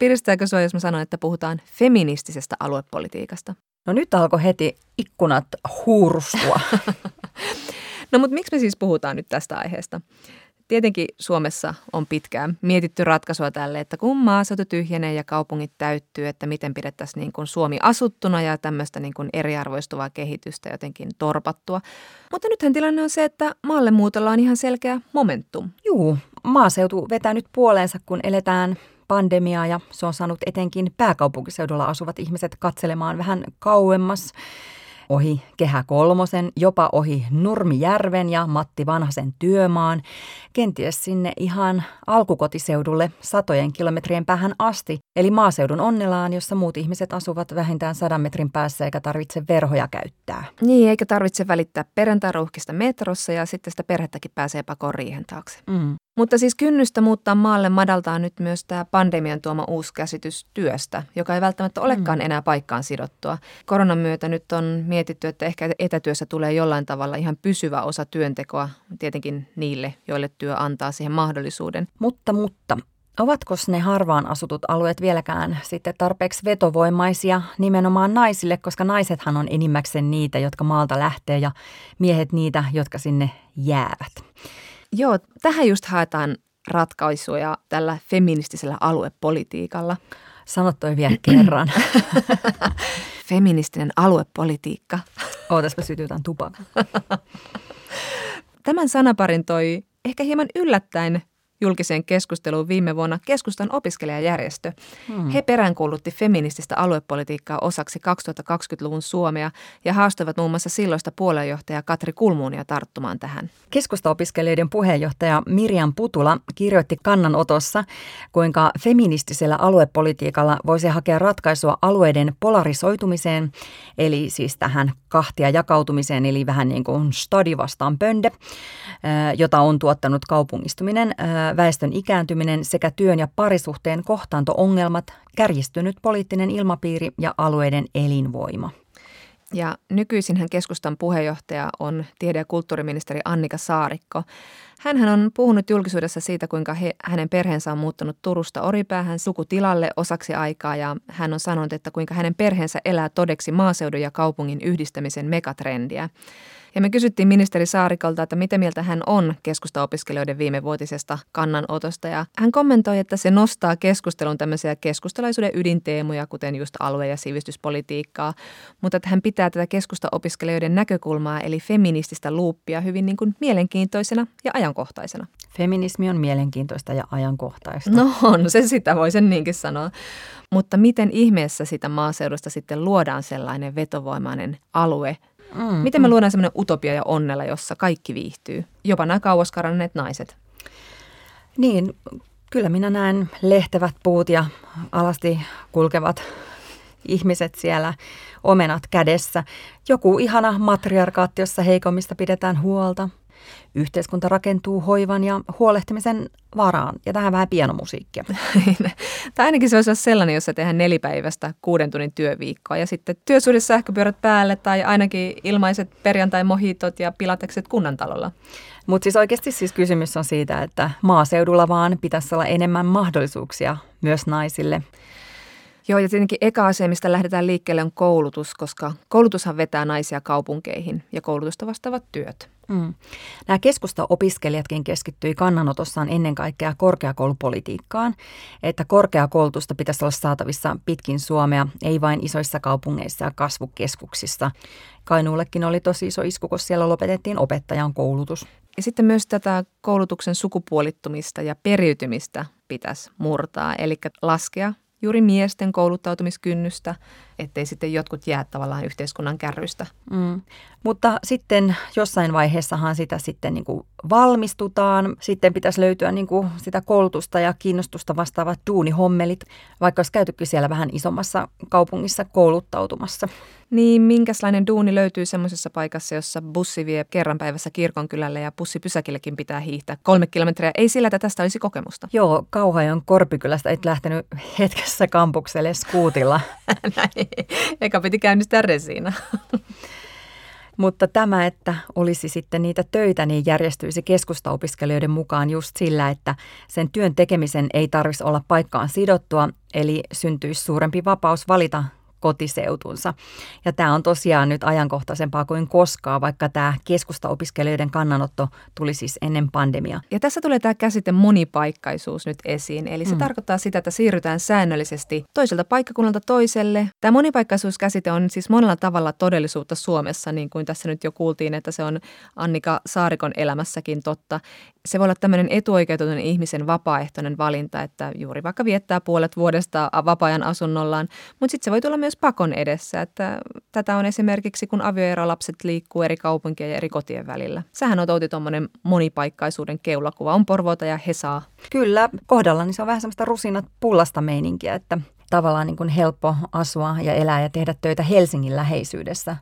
piristääkö sinua, jos mä sanon, että puhutaan feministisestä aluepolitiikasta? No nyt alkoi heti ikkunat huurustua. (laughs) No mutta miksi me siis puhutaan nyt tästä aiheesta? Tietenkin Suomessa on pitkään mietitty ratkaisua tälle, että kun maaseutu tyhjenee ja kaupungit täyttyy, että miten pidettäisiin niin kuin Suomi asuttuna ja tämmöistä niin kuin eriarvoistuvaa kehitystä jotenkin torpattua. Mutta nythän tilanne on se, että maalle muutolla on ihan selkeä momentum. Juu, maaseutu vetää nyt puoleensa, kun eletään pandemiaa ja se on saanut etenkin pääkaupunkiseudulla asuvat ihmiset katselemaan vähän kauemmas ohi Kehä Kolmosen, jopa ohi Nurmijärven ja Matti Vanhasen työmaan, kenties sinne ihan alkukotiseudulle satojen kilometrien päähän asti, eli maaseudun onnelaan, jossa muut ihmiset asuvat vähintään sadan metrin päässä eikä tarvitse verhoja käyttää. Niin, eikä tarvitse välittää perjantairuuhkista metrossa ja sitten sitä perhettäkin pääsee pakoon riihen taakse. Mm. Mutta siis kynnystä muuttaa maalle madaltaa nyt myös tämä pandemian tuoma uusi käsitys työstä, joka ei välttämättä olekaan mm. enää paikkaan sidottua. Koronan myötä nyt on mietitty, että ehkä etätyössä tulee jollain tavalla ihan pysyvä osa työntekoa, tietenkin niille, joille työ antaa siihen mahdollisuuden. Mutta, mutta, Ovatko ne harvaan asutut alueet vieläkään sitten tarpeeksi vetovoimaisia nimenomaan naisille, koska naisethan on enimmäkseen niitä, jotka maalta lähtee ja miehet niitä, jotka sinne jäävät. Joo, tähän just haetaan ratkaisuja tällä feministisellä aluepolitiikalla. Sano toi vielä kerran. (clears throat) Feministinen aluepolitiikka. Ootas, mä sytytän tupakan. Tämän sanaparin toi ehkä hieman yllättäen julkiseen keskusteluun viime vuonna keskustan opiskelijajärjestö. Hmm. He peräänkuulutti feminististä aluepolitiikkaa osaksi 2020-luvun Suomea ja haastoivat muun muassa silloista puoluejohtaja Katri Kulmuunia tarttumaan tähän. Keskustaopiskelijoiden puheenjohtaja Mirjam Putula kirjoitti kannanotossa, kuinka feministisellä aluepolitiikalla voisi hakea ratkaisua alueiden polarisoitumiseen, eli siis tähän kahtia jakautumiseen, eli vähän niin kuin stadi vastaan pönde, jota on tuottanut kaupungistuminen väestön ikääntyminen sekä työn ja parisuhteen kohtaanto-ongelmat, kärjistynyt poliittinen ilmapiiri ja alueiden elinvoima. Ja nykyisinhän keskustan puheenjohtaja on tiede- ja kulttuuriministeri Annika Saarikko. Hän on puhunut julkisuudessa siitä, kuinka he, hänen perheensä on muuttanut Turusta Oripäähän sukutilalle osaksi aikaa ja hän on sanonut, että kuinka hänen perheensä elää todeksi maaseudun ja kaupungin yhdistämisen megatrendiä. Ja me kysyttiin ministeri Saarikolta, että mitä mieltä hän on keskustaopiskelijoiden viimevuotisesta kannanotosta. Ja hän kommentoi, että se nostaa keskustelun tämmöisiä keskustalaisuuden ydinteemoja, kuten just alue- ja sivistyspolitiikkaa. Mutta että hän pitää tätä keskustaopiskelijoiden näkökulmaa, eli feminististä luuppia, hyvin niin kuin mielenkiintoisena ja ajankohtaisena. Feminismi on mielenkiintoista ja ajankohtaista. No on, se sitä voi sen niinkin sanoa. Mutta miten ihmeessä sitä maaseudusta sitten luodaan sellainen vetovoimainen alue, Mm, Miten me mm. luodaan semmoinen utopia ja onnella, jossa kaikki viihtyy? Jopa nämä kauas karanneet naiset. Niin, kyllä minä näen lehtevät puut ja alasti kulkevat ihmiset siellä omenat kädessä. Joku ihana matriarkaatti, jossa heikommista pidetään huolta. Yhteiskunta rakentuu hoivan ja huolehtimisen varaan. Ja tähän vähän pianomusiikkia. (laughs) tai ainakin se olisi sellainen, jossa tehdään nelipäivästä kuuden tunnin työviikkoa ja sitten työsuhde sähköpyörät päälle tai ainakin ilmaiset perjantai-mohitot ja pilatekset kunnantalolla. Mutta siis oikeasti siis kysymys on siitä, että maaseudulla vaan pitäisi olla enemmän mahdollisuuksia myös naisille. Joo, ja tietenkin eka asia, mistä lähdetään liikkeelle, on koulutus, koska koulutushan vetää naisia kaupunkeihin ja koulutusta vastaavat työt. Mm. Nämä keskusta-opiskelijatkin keskittyi kannanotossaan ennen kaikkea korkeakoulupolitiikkaan, että korkeakoulutusta pitäisi olla saatavissa pitkin Suomea, ei vain isoissa kaupungeissa ja kasvukeskuksissa. Kainuullekin oli tosi iso isku, kun siellä lopetettiin opettajan koulutus. Ja sitten myös tätä koulutuksen sukupuolittumista ja periytymistä pitäisi murtaa, eli laskea juuri miesten kouluttautumiskynnystä, ettei sitten jotkut jää tavallaan yhteiskunnan kärrystä. Mm. Mutta sitten jossain vaiheessahan sitä sitten niin kuin valmistutaan. Sitten pitäisi löytyä niin kuin sitä koulutusta ja kiinnostusta vastaavat duunihommelit, vaikka olisi käytykin siellä vähän isommassa kaupungissa kouluttautumassa. Niin, minkälainen duuni löytyy semmoisessa paikassa, jossa bussi vie kerran päivässä kirkonkylälle ja bussipysäkillekin pitää hiihtää kolme kilometriä? Ei sillä, että tästä olisi kokemusta. Joo, Kauhajon Korpikylästä et lähtenyt hetkessä kampukselle skuutilla. (laughs) Näin, (laughs) eikä piti käynnistää resiina. (laughs) Mutta tämä, että olisi sitten niitä töitä, niin järjestyisi keskustaopiskelijoiden mukaan just sillä, että sen työn tekemisen ei tarvitsisi olla paikkaan sidottua, eli syntyisi suurempi vapaus valita kotiseutunsa. Ja tämä on tosiaan nyt ajankohtaisempaa kuin koskaan, vaikka tämä keskustaopiskelijoiden kannanotto tuli siis ennen pandemia. Ja tässä tulee tämä käsite monipaikkaisuus nyt esiin. Eli se mm. tarkoittaa sitä, että siirrytään säännöllisesti toiselta paikkakunnalta toiselle. Tämä monipaikkaisuuskäsite on siis monella tavalla todellisuutta Suomessa, niin kuin tässä nyt jo kuultiin, että se on Annika Saarikon elämässäkin totta. Se voi olla tämmöinen etuoikeutetun ihmisen vapaaehtoinen valinta, että juuri vaikka viettää puolet vuodesta vapaa-ajan asunnollaan, mutta sitten se voi tulla myös pakon edessä, että tätä on esimerkiksi kun avioerolapset liikkuu eri kaupunkien ja eri kotien välillä. Sähän on Outi tuommoinen monipaikkaisuuden keulakuva, on Porvoota ja Hesaa. Kyllä, kohdalla niin se on vähän semmoista rusinat pullasta meininkiä, että tavallaan niin kuin helppo asua ja elää ja tehdä töitä Helsingin läheisyydessä.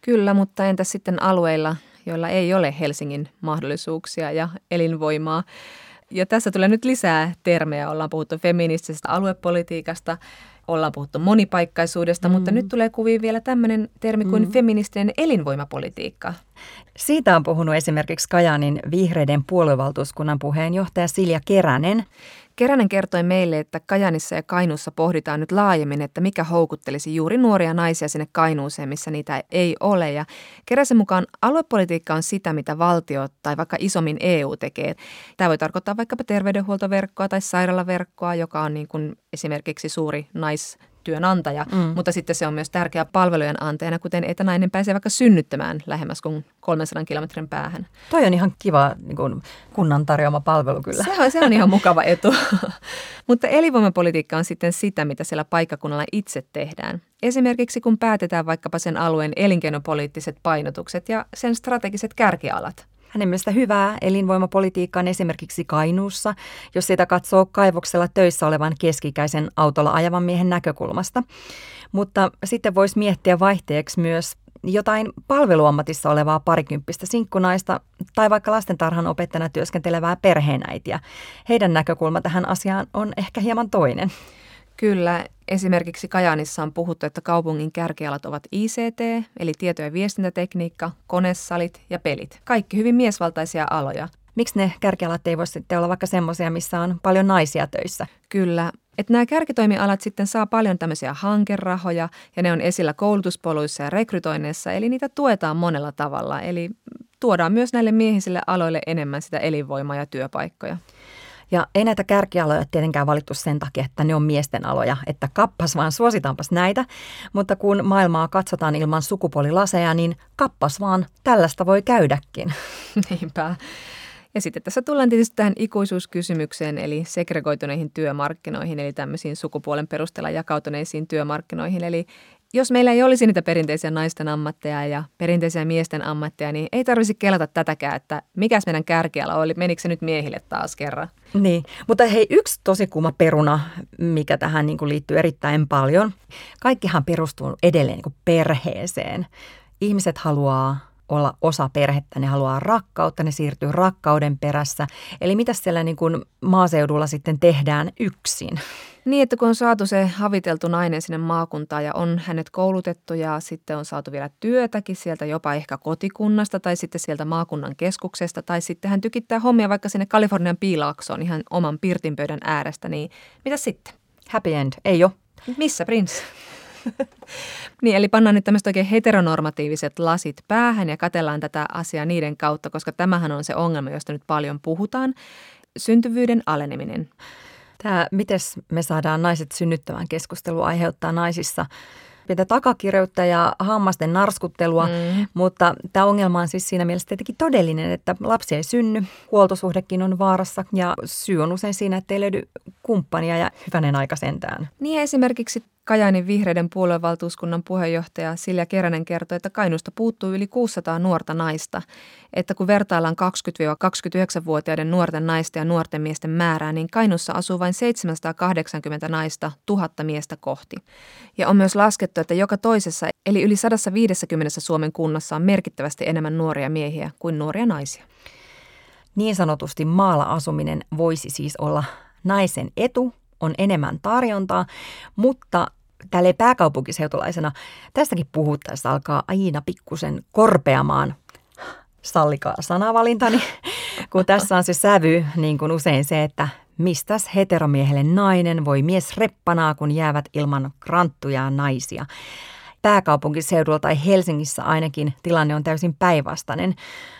Kyllä, mutta entä sitten alueilla, joilla ei ole Helsingin mahdollisuuksia ja elinvoimaa? Ja tässä tulee nyt lisää termejä. Ollaan puhuttu feministisestä aluepolitiikasta, ollaan puhuttu monipaikkaisuudesta, mm. mutta nyt tulee kuviin vielä tämmöinen termi kuin mm. feministinen elinvoimapolitiikka. Siitä on puhunut esimerkiksi Kajanin vihreiden puoluevaltuuskunnan puheenjohtaja Silja Keränen. Keränen kertoi meille, että Kajanissa ja Kainuussa pohditaan nyt laajemmin, että mikä houkuttelisi juuri nuoria naisia sinne Kainuuseen, missä niitä ei ole. Ja Keräsen mukaan aluepolitiikka on sitä, mitä valtio tai vaikka isommin EU tekee. Tämä voi tarkoittaa vaikkapa terveydenhuoltoverkkoa tai sairaalaverkkoa, joka on niin kuin esimerkiksi suuri nais työnantaja, mm. mutta sitten se on myös tärkeä palvelujen antajana, kuten että nainen pääsee vaikka synnyttämään lähemmäs kuin 300 kilometrin päähän. Toi on ihan kiva niin kuin kunnan tarjoama palvelu kyllä. Se on, se on ihan mukava etu. (laughs) mutta elinvoimapolitiikka on sitten sitä, mitä siellä paikkakunnalla itse tehdään. Esimerkiksi kun päätetään vaikkapa sen alueen elinkeinopoliittiset painotukset ja sen strategiset kärkialat. Hänen mielestä hyvää elinvoimapolitiikkaa on esimerkiksi Kainuussa, jos sitä katsoo kaivoksella töissä olevan keskikäisen autolla ajavan miehen näkökulmasta. Mutta sitten voisi miettiä vaihteeksi myös jotain palveluammatissa olevaa parikymppistä sinkkunaista tai vaikka lastentarhan opettajana työskentelevää perheenäitiä. Heidän näkökulma tähän asiaan on ehkä hieman toinen. Kyllä, esimerkiksi Kajaanissa on puhuttu, että kaupungin kärkialat ovat ICT, eli tieto- ja viestintätekniikka, konesalit ja pelit. Kaikki hyvin miesvaltaisia aloja. Miksi ne kärkialat ei voisi sitten olla vaikka semmoisia, missä on paljon naisia töissä? Kyllä, että nämä kärkitoimialat sitten saa paljon tämmöisiä hankerahoja ja ne on esillä koulutuspoluissa ja rekrytoinneissa, eli niitä tuetaan monella tavalla. Eli tuodaan myös näille miehisille aloille enemmän sitä elinvoimaa ja työpaikkoja. Ja ei näitä kärkialoja tietenkään valittu sen takia, että ne on miesten aloja, että kappas vaan suositaanpas näitä. Mutta kun maailmaa katsotaan ilman sukupuolilaseja, niin kappas vaan tällaista voi käydäkin. (laughs) Niinpä. Ja sitten tässä tullaan tietysti tähän ikuisuuskysymykseen, eli segregoituneihin työmarkkinoihin, eli tämmöisiin sukupuolen perusteella jakautuneisiin työmarkkinoihin. Eli jos meillä ei olisi niitä perinteisiä naisten ammatteja ja perinteisiä miesten ammatteja, niin ei tarvitsisi kelata tätäkään, että mikäs meidän kärkiala oli, menikö se nyt miehille taas kerran. Niin, mutta hei, yksi tosi kuuma peruna, mikä tähän niin kuin liittyy erittäin paljon. Kaikkihan perustuu edelleen niin kuin perheeseen. Ihmiset haluaa olla osa perhettä, ne haluaa rakkautta, ne siirtyy rakkauden perässä. Eli mitä siellä niin kuin maaseudulla sitten tehdään yksin? Niin, että kun on saatu se haviteltu nainen sinne maakuntaan ja on hänet koulutettu ja sitten on saatu vielä työtäkin sieltä jopa ehkä kotikunnasta tai sitten sieltä maakunnan keskuksesta tai sitten hän tykittää hommia vaikka sinne Kalifornian piilaaksoon ihan oman pirtinpöydän äärestä, niin mitä sitten? Happy end, ei ole. Missä prinssi? (laughs) niin, eli pannaan nyt tämmöiset oikein heteronormatiiviset lasit päähän ja katellaan tätä asiaa niiden kautta, koska tämähän on se ongelma, josta nyt paljon puhutaan. Syntyvyyden aleneminen. Tämä, miten me saadaan naiset synnyttämään keskustelu aiheuttaa naisissa pientä takakireyttä ja hammasten narskuttelua, mm. mutta tämä ongelma on siis siinä mielessä tietenkin todellinen, että lapsi ei synny, huoltosuhdekin on vaarassa ja syy on usein siinä, että ei löydy kumppania ja hyvänen aika sentään. Niin esimerkiksi Kajaanin vihreiden puoluevaltuuskunnan puheenjohtaja Silja Keränen kertoi, että Kainusta puuttuu yli 600 nuorta naista. Että kun vertaillaan 20-29-vuotiaiden nuorten naisten ja nuorten miesten määrää, niin Kainussa asuu vain 780 naista tuhatta miestä kohti. Ja on myös laskettu, että joka toisessa, eli yli 150 Suomen kunnassa on merkittävästi enemmän nuoria miehiä kuin nuoria naisia. Niin sanotusti maalla asuminen voisi siis olla naisen etu, on enemmän tarjontaa, mutta tälle pääkaupunkiseutulaisena tästäkin puhuttaessa alkaa aina pikkusen korpeamaan sallikaa sanavalintani, kun tässä on se sävy, niin kuin usein se, että mistäs heteromiehelle nainen voi mies reppanaa, kun jäävät ilman kranttuja naisia pääkaupunkiseudulla tai Helsingissä ainakin tilanne on täysin päinvastainen.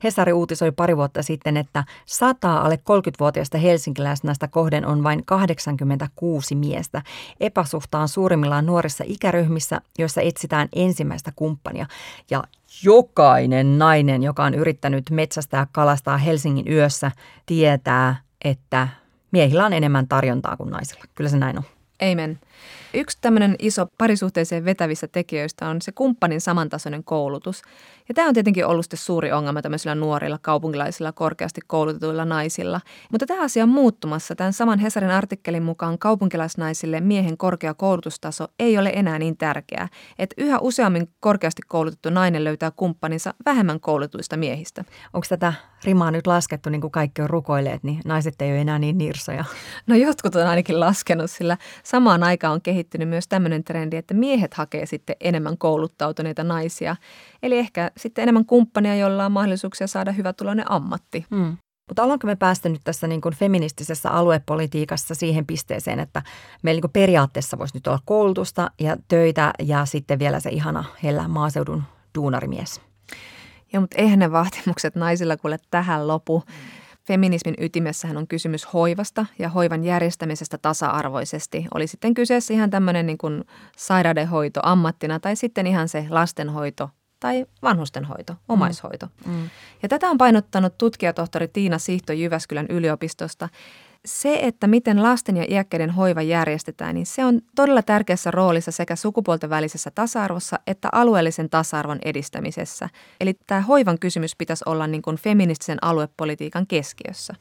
Hesari uutisoi pari vuotta sitten, että 100 alle 30-vuotiaista helsinkiläisnäistä kohden on vain 86 miestä. Epäsuhta on suurimmillaan nuorissa ikäryhmissä, joissa etsitään ensimmäistä kumppania. Ja jokainen nainen, joka on yrittänyt metsästää kalastaa Helsingin yössä, tietää, että miehillä on enemmän tarjontaa kuin naisilla. Kyllä se näin on. Amen. Yksi tämmöinen iso parisuhteeseen vetävissä tekijöistä on se kumppanin samantasoinen koulutus. Ja tämä on tietenkin ollut sitten suuri ongelma tämmöisillä nuorilla kaupunkilaisilla korkeasti koulutetuilla naisilla. Mutta tämä asia on muuttumassa. Tämän saman Hesarin artikkelin mukaan kaupunkilaisnaisille miehen korkea koulutustaso ei ole enää niin tärkeää. Että yhä useammin korkeasti koulutettu nainen löytää kumppaninsa vähemmän koulutuista miehistä. Onko tätä rimaa nyt laskettu, niin kuin kaikki on rukoilleet, niin naiset ei ole enää niin nirsoja? No jotkut on ainakin laskenut, sillä samaan aikaan on kehittynyt myös tämmöinen trendi, että miehet hakee sitten enemmän kouluttautuneita naisia. Eli ehkä sitten enemmän kumppania, jolla on mahdollisuuksia saada hyvä tuloinen ammatti. Hmm. Mutta ollaanko me päästy nyt tässä niin kuin feministisessä aluepolitiikassa siihen pisteeseen, että meillä niin kuin periaatteessa voisi nyt olla koulutusta ja töitä ja sitten vielä se ihana hellä maaseudun duunarimies? Joo, mutta eihän ne vaatimukset naisilla kuule tähän lopu. Feminismin ytimessähän on kysymys hoivasta ja hoivan järjestämisestä tasa-arvoisesti. Oli sitten kyseessä ihan tämmöinen niin kuin sairaudenhoito ammattina tai sitten ihan se lastenhoito tai vanhustenhoito, omaishoito. Mm. Mm. Ja tätä on painottanut tutkijatohtori Tiina Sihto Jyväskylän yliopistosta se, että miten lasten ja iäkkäiden hoiva järjestetään, niin se on todella tärkeässä roolissa sekä sukupuolten välisessä tasa-arvossa että alueellisen tasa-arvon edistämisessä. Eli tämä hoivan kysymys pitäisi olla niin kuin feministisen aluepolitiikan keskiössä.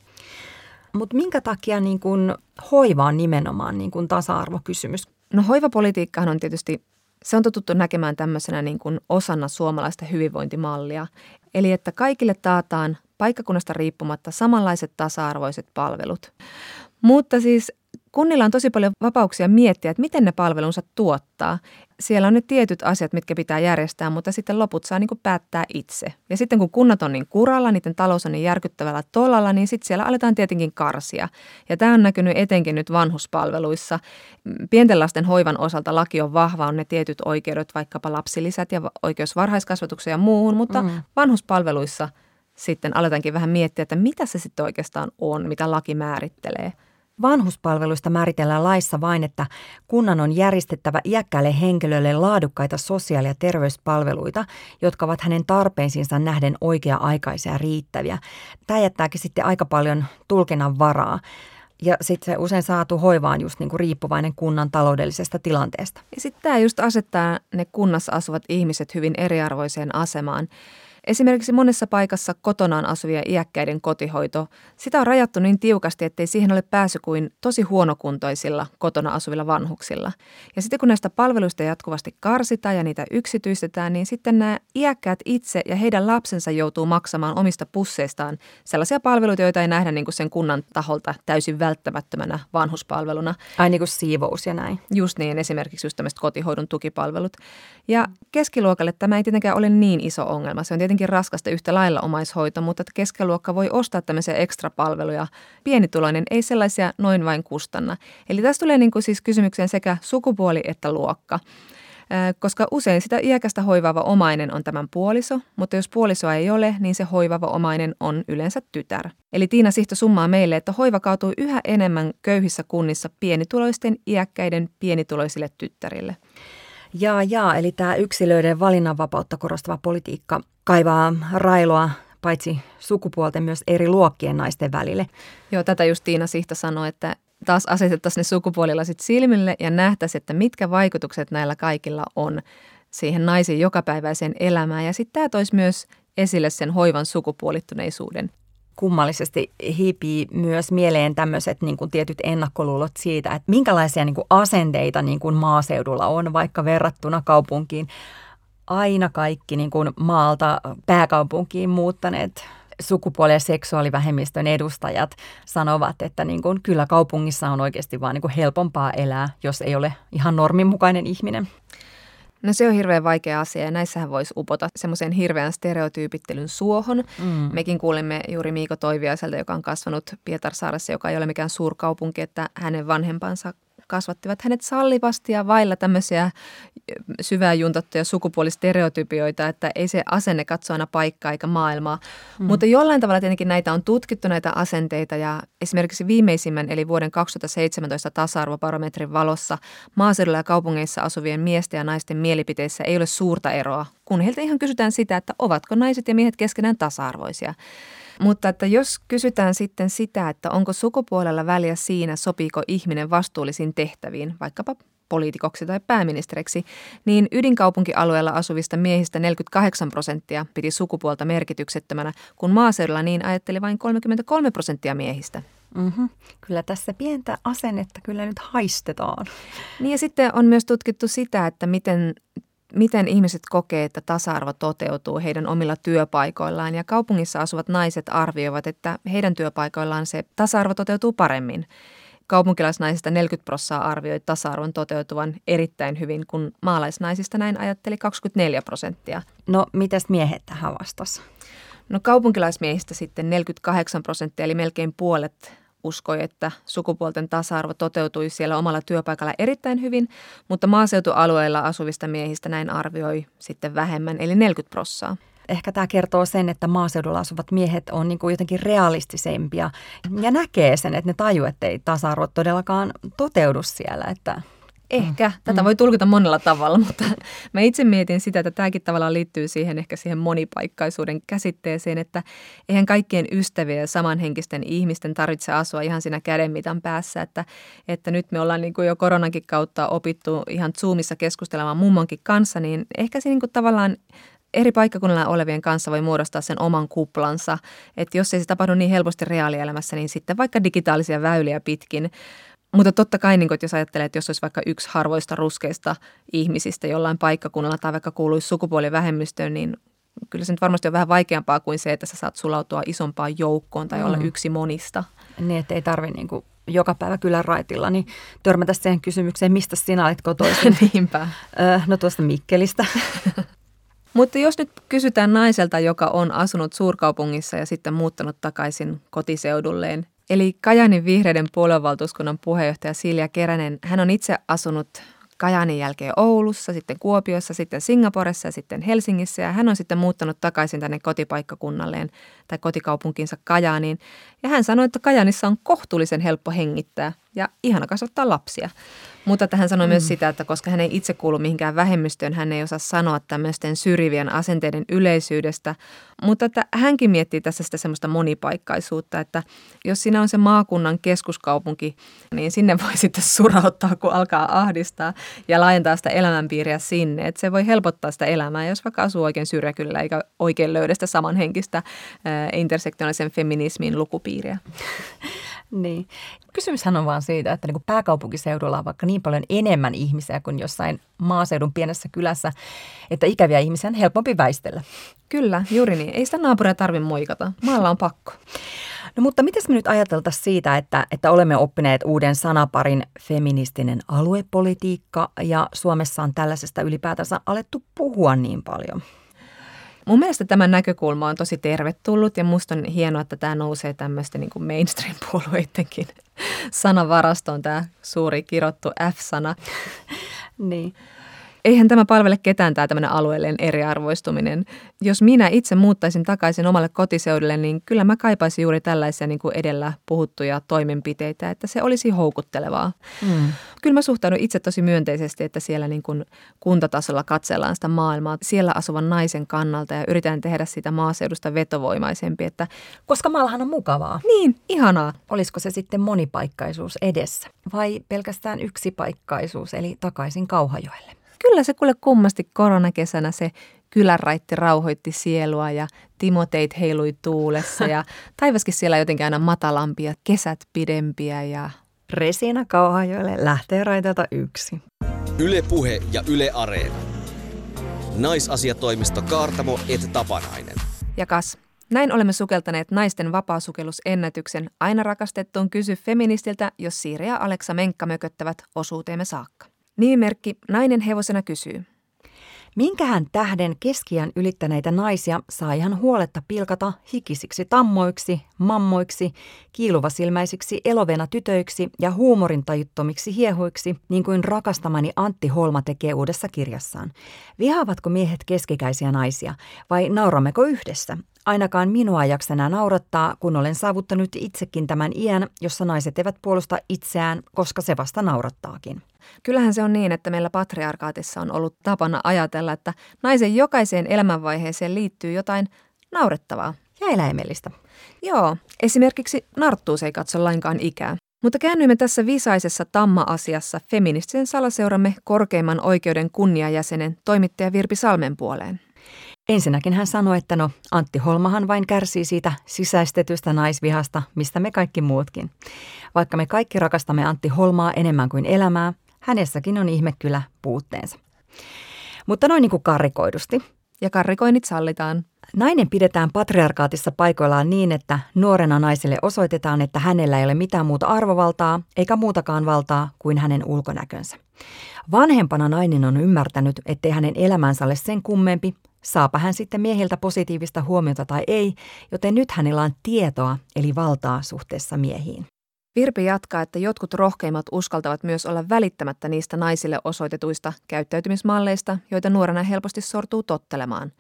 Mutta minkä takia niin kun hoiva on nimenomaan niin kun tasa-arvokysymys? No hoivapolitiikkahan on tietysti se on totuttu näkemään tämmöisenä niin kuin osana suomalaista hyvinvointimallia. Eli että kaikille taataan paikkakunnasta riippumatta samanlaiset tasa-arvoiset palvelut. Mutta siis kunnilla on tosi paljon vapauksia miettiä, että miten ne palvelunsa tuottaa. Siellä on ne tietyt asiat, mitkä pitää järjestää, mutta sitten loput saa niin kuin päättää itse. Ja sitten kun kunnat on niin kuralla, niiden talous on niin järkyttävällä tolalla, niin sitten siellä aletaan tietenkin karsia. Ja tämä on näkynyt etenkin nyt vanhuspalveluissa. Pienten lasten hoivan osalta laki on vahva, on ne tietyt oikeudet, vaikkapa lapsilisät ja oikeus varhaiskasvatukseen ja muuhun, mutta mm. vanhuspalveluissa – sitten aletaankin vähän miettiä, että mitä se sitten oikeastaan on, mitä laki määrittelee. Vanhuspalveluista määritellään laissa vain, että kunnan on järjestettävä iäkkäälle henkilölle laadukkaita sosiaali- ja terveyspalveluita, jotka ovat hänen tarpeisiinsa nähden oikea-aikaisia ja riittäviä. Tämä jättääkin sitten aika paljon tulkinnan varaa. Ja sitten se usein saatu hoiva on just niinku riippuvainen kunnan taloudellisesta tilanteesta. Ja sitten tämä just asettaa ne kunnassa asuvat ihmiset hyvin eriarvoiseen asemaan. Esimerkiksi monessa paikassa kotonaan asuvia iäkkäiden kotihoito, sitä on rajattu niin tiukasti, ettei siihen ole pääsy kuin tosi huonokuntoisilla kotona asuvilla vanhuksilla. Ja sitten kun näistä palveluista jatkuvasti karsitaan ja niitä yksityistetään, niin sitten nämä iäkkäät itse ja heidän lapsensa joutuu maksamaan omista pusseistaan sellaisia palveluita, joita ei nähdä niin kuin sen kunnan taholta täysin välttämättömänä vanhuspalveluna. Ai niin kuin siivous ja näin. Just niin, esimerkiksi just tämmöiset kotihoidon tukipalvelut. Ja keskiluokalle tämä ei tietenkään ole niin iso ongelma. Se on tietenkin raskasta yhtä lailla omaishoito, mutta keskiluokka voi ostaa tämmöisiä ekstrapalveluja. Pienituloinen ei sellaisia noin vain kustanna. Eli tässä tulee niin kuin siis kysymykseen sekä sukupuoli että luokka koska usein sitä iäkästä hoivaava omainen on tämän puoliso, mutta jos puolisoa ei ole, niin se hoivaava omainen on yleensä tytär. Eli Tiina Sihto summaa meille, että hoiva kaatuu yhä enemmän köyhissä kunnissa pienituloisten iäkkäiden pienituloisille tyttärille. Jaa, jaa, eli tämä yksilöiden valinnanvapautta korostava politiikka kaivaa railoa paitsi sukupuolten myös eri luokkien naisten välille. Joo, tätä just Tiina Sihta sanoi, että taas asetettaisiin ne sukupuolilasit silmille ja nähtäisiin, että mitkä vaikutukset näillä kaikilla on siihen naisen jokapäiväiseen elämään. Ja sitten tämä toisi myös esille sen hoivan sukupuolittuneisuuden kummallisesti hiipii myös mieleen tämmöiset niin kuin tietyt ennakkoluulot siitä, että minkälaisia niin kuin asenteita niin kuin maaseudulla on vaikka verrattuna kaupunkiin. Aina kaikki niin kuin maalta pääkaupunkiin muuttaneet sukupuoli- ja seksuaalivähemmistön edustajat sanovat, että niin kuin, kyllä kaupungissa on oikeasti vaan niin kuin helpompaa elää, jos ei ole ihan normin mukainen ihminen. No se on hirveän vaikea asia ja näissähän voisi upota semmoisen hirveän stereotyypittelyn suohon. Mm. Mekin kuulimme juuri Miiko Toiviaiselta, joka on kasvanut Pietarsaaressa, joka ei ole mikään suurkaupunki, että hänen vanhempansa kasvattivat hänet sallivasti ja vailla tämmöisiä syvää juntattuja sukupuolistereotypioita, että ei se asenne katso aina paikkaa eikä maailmaa. Mm. Mutta jollain tavalla tietenkin näitä on tutkittu näitä asenteita ja esimerkiksi viimeisimmän eli vuoden 2017 tasa-arvobarometrin valossa maaseudulla ja kaupungeissa asuvien miesten ja naisten mielipiteissä ei ole suurta eroa, kun heiltä ihan kysytään sitä, että ovatko naiset ja miehet keskenään tasa-arvoisia. Mutta että jos kysytään sitten sitä, että onko sukupuolella väliä siinä, sopiiko ihminen vastuullisiin tehtäviin, vaikkapa poliitikoksi tai pääministeriksi, niin ydinkaupunkialueella asuvista miehistä 48 prosenttia piti sukupuolta merkityksettömänä, kun maaseudulla niin ajatteli vain 33 prosenttia miehistä. Mm-hmm. Kyllä tässä pientä asennetta kyllä nyt haistetaan. Niin ja sitten on myös tutkittu sitä, että miten miten ihmiset kokee, että tasa-arvo toteutuu heidän omilla työpaikoillaan. Ja kaupungissa asuvat naiset arvioivat, että heidän työpaikoillaan se tasa-arvo toteutuu paremmin. Kaupunkilaisnaisista 40 prosenttia arvioi tasa-arvon toteutuvan erittäin hyvin, kun maalaisnaisista näin ajatteli 24 prosenttia. No, mitäs miehet tähän vastasi? No kaupunkilaismiehistä sitten 48 prosenttia, eli melkein puolet uskoi, että sukupuolten tasa-arvo toteutui siellä omalla työpaikalla erittäin hyvin, mutta maaseutualueilla asuvista miehistä näin arvioi sitten vähemmän, eli 40 prossaa. Ehkä tämä kertoo sen, että maaseudulla asuvat miehet on niin kuin jotenkin realistisempia ja näkee sen, että ne tajuu, että ei tasa-arvo todellakaan toteudu siellä. Että Ehkä. Mm. Tätä voi tulkita monella tavalla, (laughs) mutta mä itse mietin sitä, että tämäkin tavallaan liittyy siihen ehkä siihen monipaikkaisuuden käsitteeseen, että eihän kaikkien ystävien ja samanhenkisten ihmisten tarvitse asua ihan siinä kädenmitan päässä, että, että nyt me ollaan niin kuin jo koronankin kautta opittu ihan Zoomissa keskustelemaan mummonkin kanssa, niin ehkä se niin kuin tavallaan eri paikkakunnilla olevien kanssa voi muodostaa sen oman kuplansa. Että jos ei se tapahdu niin helposti reaalielämässä, niin sitten vaikka digitaalisia väyliä pitkin mutta totta kai, niin kun, että jos ajattelee, että jos olisi vaikka yksi harvoista ruskeista ihmisistä jollain paikkakunnalla tai vaikka kuuluisi sukupuolivähemmistöön, niin kyllä se nyt varmasti on vähän vaikeampaa kuin se, että sä saat sulautua isompaan joukkoon tai mm. olla yksi monista. Niin, että ei tarvitse niin kuin joka päivä kylän raitilla, niin törmätä siihen kysymykseen, mistä sinä olet kotoisin. (laughs) Niinpä. Öö, no tuosta Mikkelistä. (laughs) Mutta jos nyt kysytään naiselta, joka on asunut suurkaupungissa ja sitten muuttanut takaisin kotiseudulleen, Eli Kajanin vihreiden puoluevaltuuskunnan puheenjohtaja Silja Keränen, hän on itse asunut Kajanin jälkeen Oulussa, sitten Kuopiossa, sitten Singaporessa ja sitten Helsingissä. Ja hän on sitten muuttanut takaisin tänne kotipaikkakunnalleen tai kotikaupunkinsa Kajaaniin. Ja hän sanoi, että Kajanissa on kohtuullisen helppo hengittää ja ihana kasvattaa lapsia. Mutta että hän sanoi mm. myös sitä, että koska hän ei itse kuulu mihinkään vähemmistöön, hän ei osaa sanoa tämmöisten syrjivien asenteiden yleisyydestä. Mutta että hänkin miettii tässä sitä semmoista monipaikkaisuutta, että jos siinä on se maakunnan keskuskaupunki, niin sinne voi (laughs) sitten surauttaa, kun alkaa ahdistaa ja laajentaa sitä elämänpiiriä sinne. Että se voi helpottaa sitä elämää, jos vaikka asuu oikein syrjäkyllä eikä oikein löydä sitä samanhenkistä äh, intersektionaalisen feminismin lukupiiriä. (laughs) Niin. Kysymyshän on vaan siitä, että niin kuin pääkaupunkiseudulla on vaikka niin paljon enemmän ihmisiä kuin jossain maaseudun pienessä kylässä, että ikäviä ihmisiä on helpompi väistellä. Kyllä, juuri niin. Ei sitä naapuria tarvitse moikata. Maalla on pakko. No mutta miten me nyt ajateltaisiin siitä, että, että olemme oppineet uuden sanaparin feministinen aluepolitiikka ja Suomessa on tällaisesta ylipäätänsä alettu puhua niin paljon? Mun mielestä tämä näkökulma on tosi tervetullut ja musta on hienoa, että tämä nousee tämmöisten niin kuin mainstream-puolueidenkin (laughs) sanavarastoon, tämä suuri kirottu F-sana. niin eihän tämä palvele ketään tämä tämmöinen alueellinen eriarvoistuminen. Jos minä itse muuttaisin takaisin omalle kotiseudulle, niin kyllä mä kaipaisin juuri tällaisia niin kuin edellä puhuttuja toimenpiteitä, että se olisi houkuttelevaa. Mm. Kyllä mä suhtaudun itse tosi myönteisesti, että siellä niin kuin kuntatasolla katsellaan sitä maailmaa siellä asuvan naisen kannalta ja yritetään tehdä sitä maaseudusta vetovoimaisempi. Että... Koska maallahan on mukavaa. Niin, ihanaa. Olisiko se sitten monipaikkaisuus edessä vai pelkästään yksipaikkaisuus eli takaisin Kauhajoelle? Kyllä se kuule kummasti koronakesänä se kylänraitti rauhoitti sielua ja timoteit heilui tuulessa ja (laughs) taivaskin siellä jotenkin aina matalampia, kesät pidempiä ja... Resina Kauhajoelle lähtee raitalta yksi. Ylepuhe ja Yle Areena. Naisasiatoimisto Kaartamo et Tapanainen. Ja kas, näin olemme sukeltaneet naisten vapaasukellusennätyksen aina rakastettuun kysy feministiltä, jos Siiri ja Aleksa Menkka mököttävät osuuteemme saakka. Nimimerkki Nainen hevosena kysyy. Minkähän tähden keskiän ylittäneitä naisia saa ihan huoletta pilkata hikisiksi tammoiksi, mammoiksi, kiiluvasilmäisiksi elovena tytöiksi ja huumorintajuttomiksi hiehoiksi, niin kuin rakastamani Antti Holma tekee uudessa kirjassaan. Vihaavatko miehet keskikäisiä naisia vai naurammeko yhdessä? Ainakaan minua jaksena naurattaa, kun olen saavuttanut itsekin tämän iän, jossa naiset eivät puolusta itseään, koska se vasta naurattaakin. Kyllähän se on niin, että meillä patriarkaatissa on ollut tapana ajatella, että naisen jokaiseen elämänvaiheeseen liittyy jotain naurettavaa. Ja eläimellistä. Joo, esimerkiksi narttuus ei katso lainkaan ikää. Mutta käännyimme tässä visaisessa tamma-asiassa feministisen salaseuramme korkeimman oikeuden kunniajäsenen toimittaja Virpi Salmen puoleen. Ensinnäkin hän sanoi, että no Antti Holmahan vain kärsii siitä sisäistetystä naisvihasta, mistä me kaikki muutkin. Vaikka me kaikki rakastamme Antti Holmaa enemmän kuin elämää, hänessäkin on ihme kyllä puutteensa. Mutta noin niin kuin karrikoidusti. Ja karrikoinnit sallitaan. Nainen pidetään patriarkaatissa paikoillaan niin, että nuorena naiselle osoitetaan, että hänellä ei ole mitään muuta arvovaltaa eikä muutakaan valtaa kuin hänen ulkonäkönsä. Vanhempana nainen on ymmärtänyt, ettei hänen elämänsä ole sen kummempi, saapa hän sitten miehiltä positiivista huomiota tai ei, joten nyt hänellä on tietoa eli valtaa suhteessa miehiin. Virpi jatkaa, että jotkut rohkeimmat uskaltavat myös olla välittämättä niistä naisille osoitetuista käyttäytymismalleista, joita nuorena helposti sortuu tottelemaan.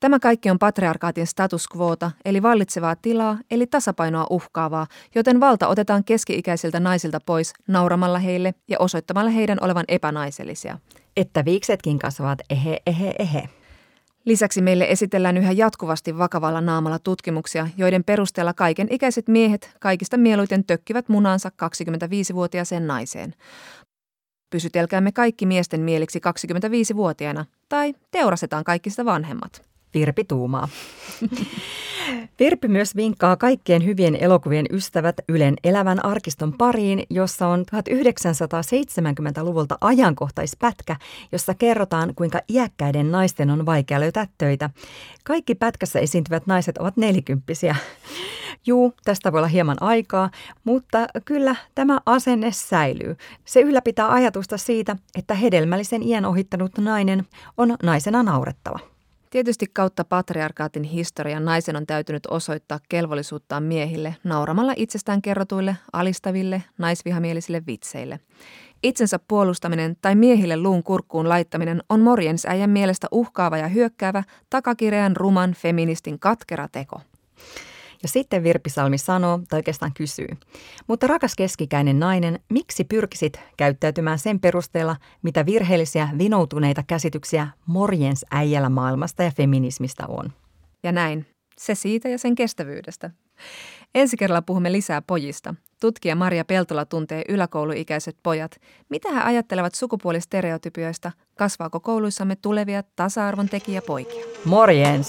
Tämä kaikki on patriarkaatin status quota, eli vallitsevaa tilaa, eli tasapainoa uhkaavaa, joten valta otetaan keski-ikäisiltä naisilta pois nauramalla heille ja osoittamalla heidän olevan epänaisellisia. Että viiksetkin kasvavat ehe, ehe, ehe. Lisäksi meille esitellään yhä jatkuvasti vakavalla naamalla tutkimuksia, joiden perusteella kaiken ikäiset miehet kaikista mieluiten tökkivät munansa 25-vuotiaaseen naiseen. Pysytelkäämme kaikki miesten mieliksi 25-vuotiaana, tai teurasetaan kaikista vanhemmat. Virpi tuumaa. Virpi myös vinkkaa kaikkien hyvien elokuvien ystävät Ylen elävän arkiston pariin, jossa on 1970-luvulta ajankohtaispätkä, jossa kerrotaan, kuinka iäkkäiden naisten on vaikea löytää töitä. Kaikki pätkässä esiintyvät naiset ovat nelikymppisiä. Juu, tästä voi olla hieman aikaa, mutta kyllä tämä asenne säilyy. Se ylläpitää ajatusta siitä, että hedelmällisen iän ohittanut nainen on naisena naurettava. Tietysti kautta patriarkaatin historian naisen on täytynyt osoittaa kelvollisuuttaan miehille nauramalla itsestään kerrotuille, alistaville, naisvihamielisille vitseille. Itsensä puolustaminen tai miehille luun kurkkuun laittaminen on morjensäijän mielestä uhkaava ja hyökkäävä, takakireän ruman feministin katkera teko. Ja sitten Virpi Salmi sanoo, tai oikeastaan kysyy, mutta rakas keskikäinen nainen, miksi pyrkisit käyttäytymään sen perusteella, mitä virheellisiä vinoutuneita käsityksiä morjens äijällä maailmasta ja feminismistä on? Ja näin, se siitä ja sen kestävyydestä. Ensi kerralla puhumme lisää pojista. Tutkija Maria Peltola tuntee yläkouluikäiset pojat. Mitä he ajattelevat sukupuolistereotypioista? Kasvaako kouluissamme tulevia tasa-arvon tekijäpoikia? Morjens!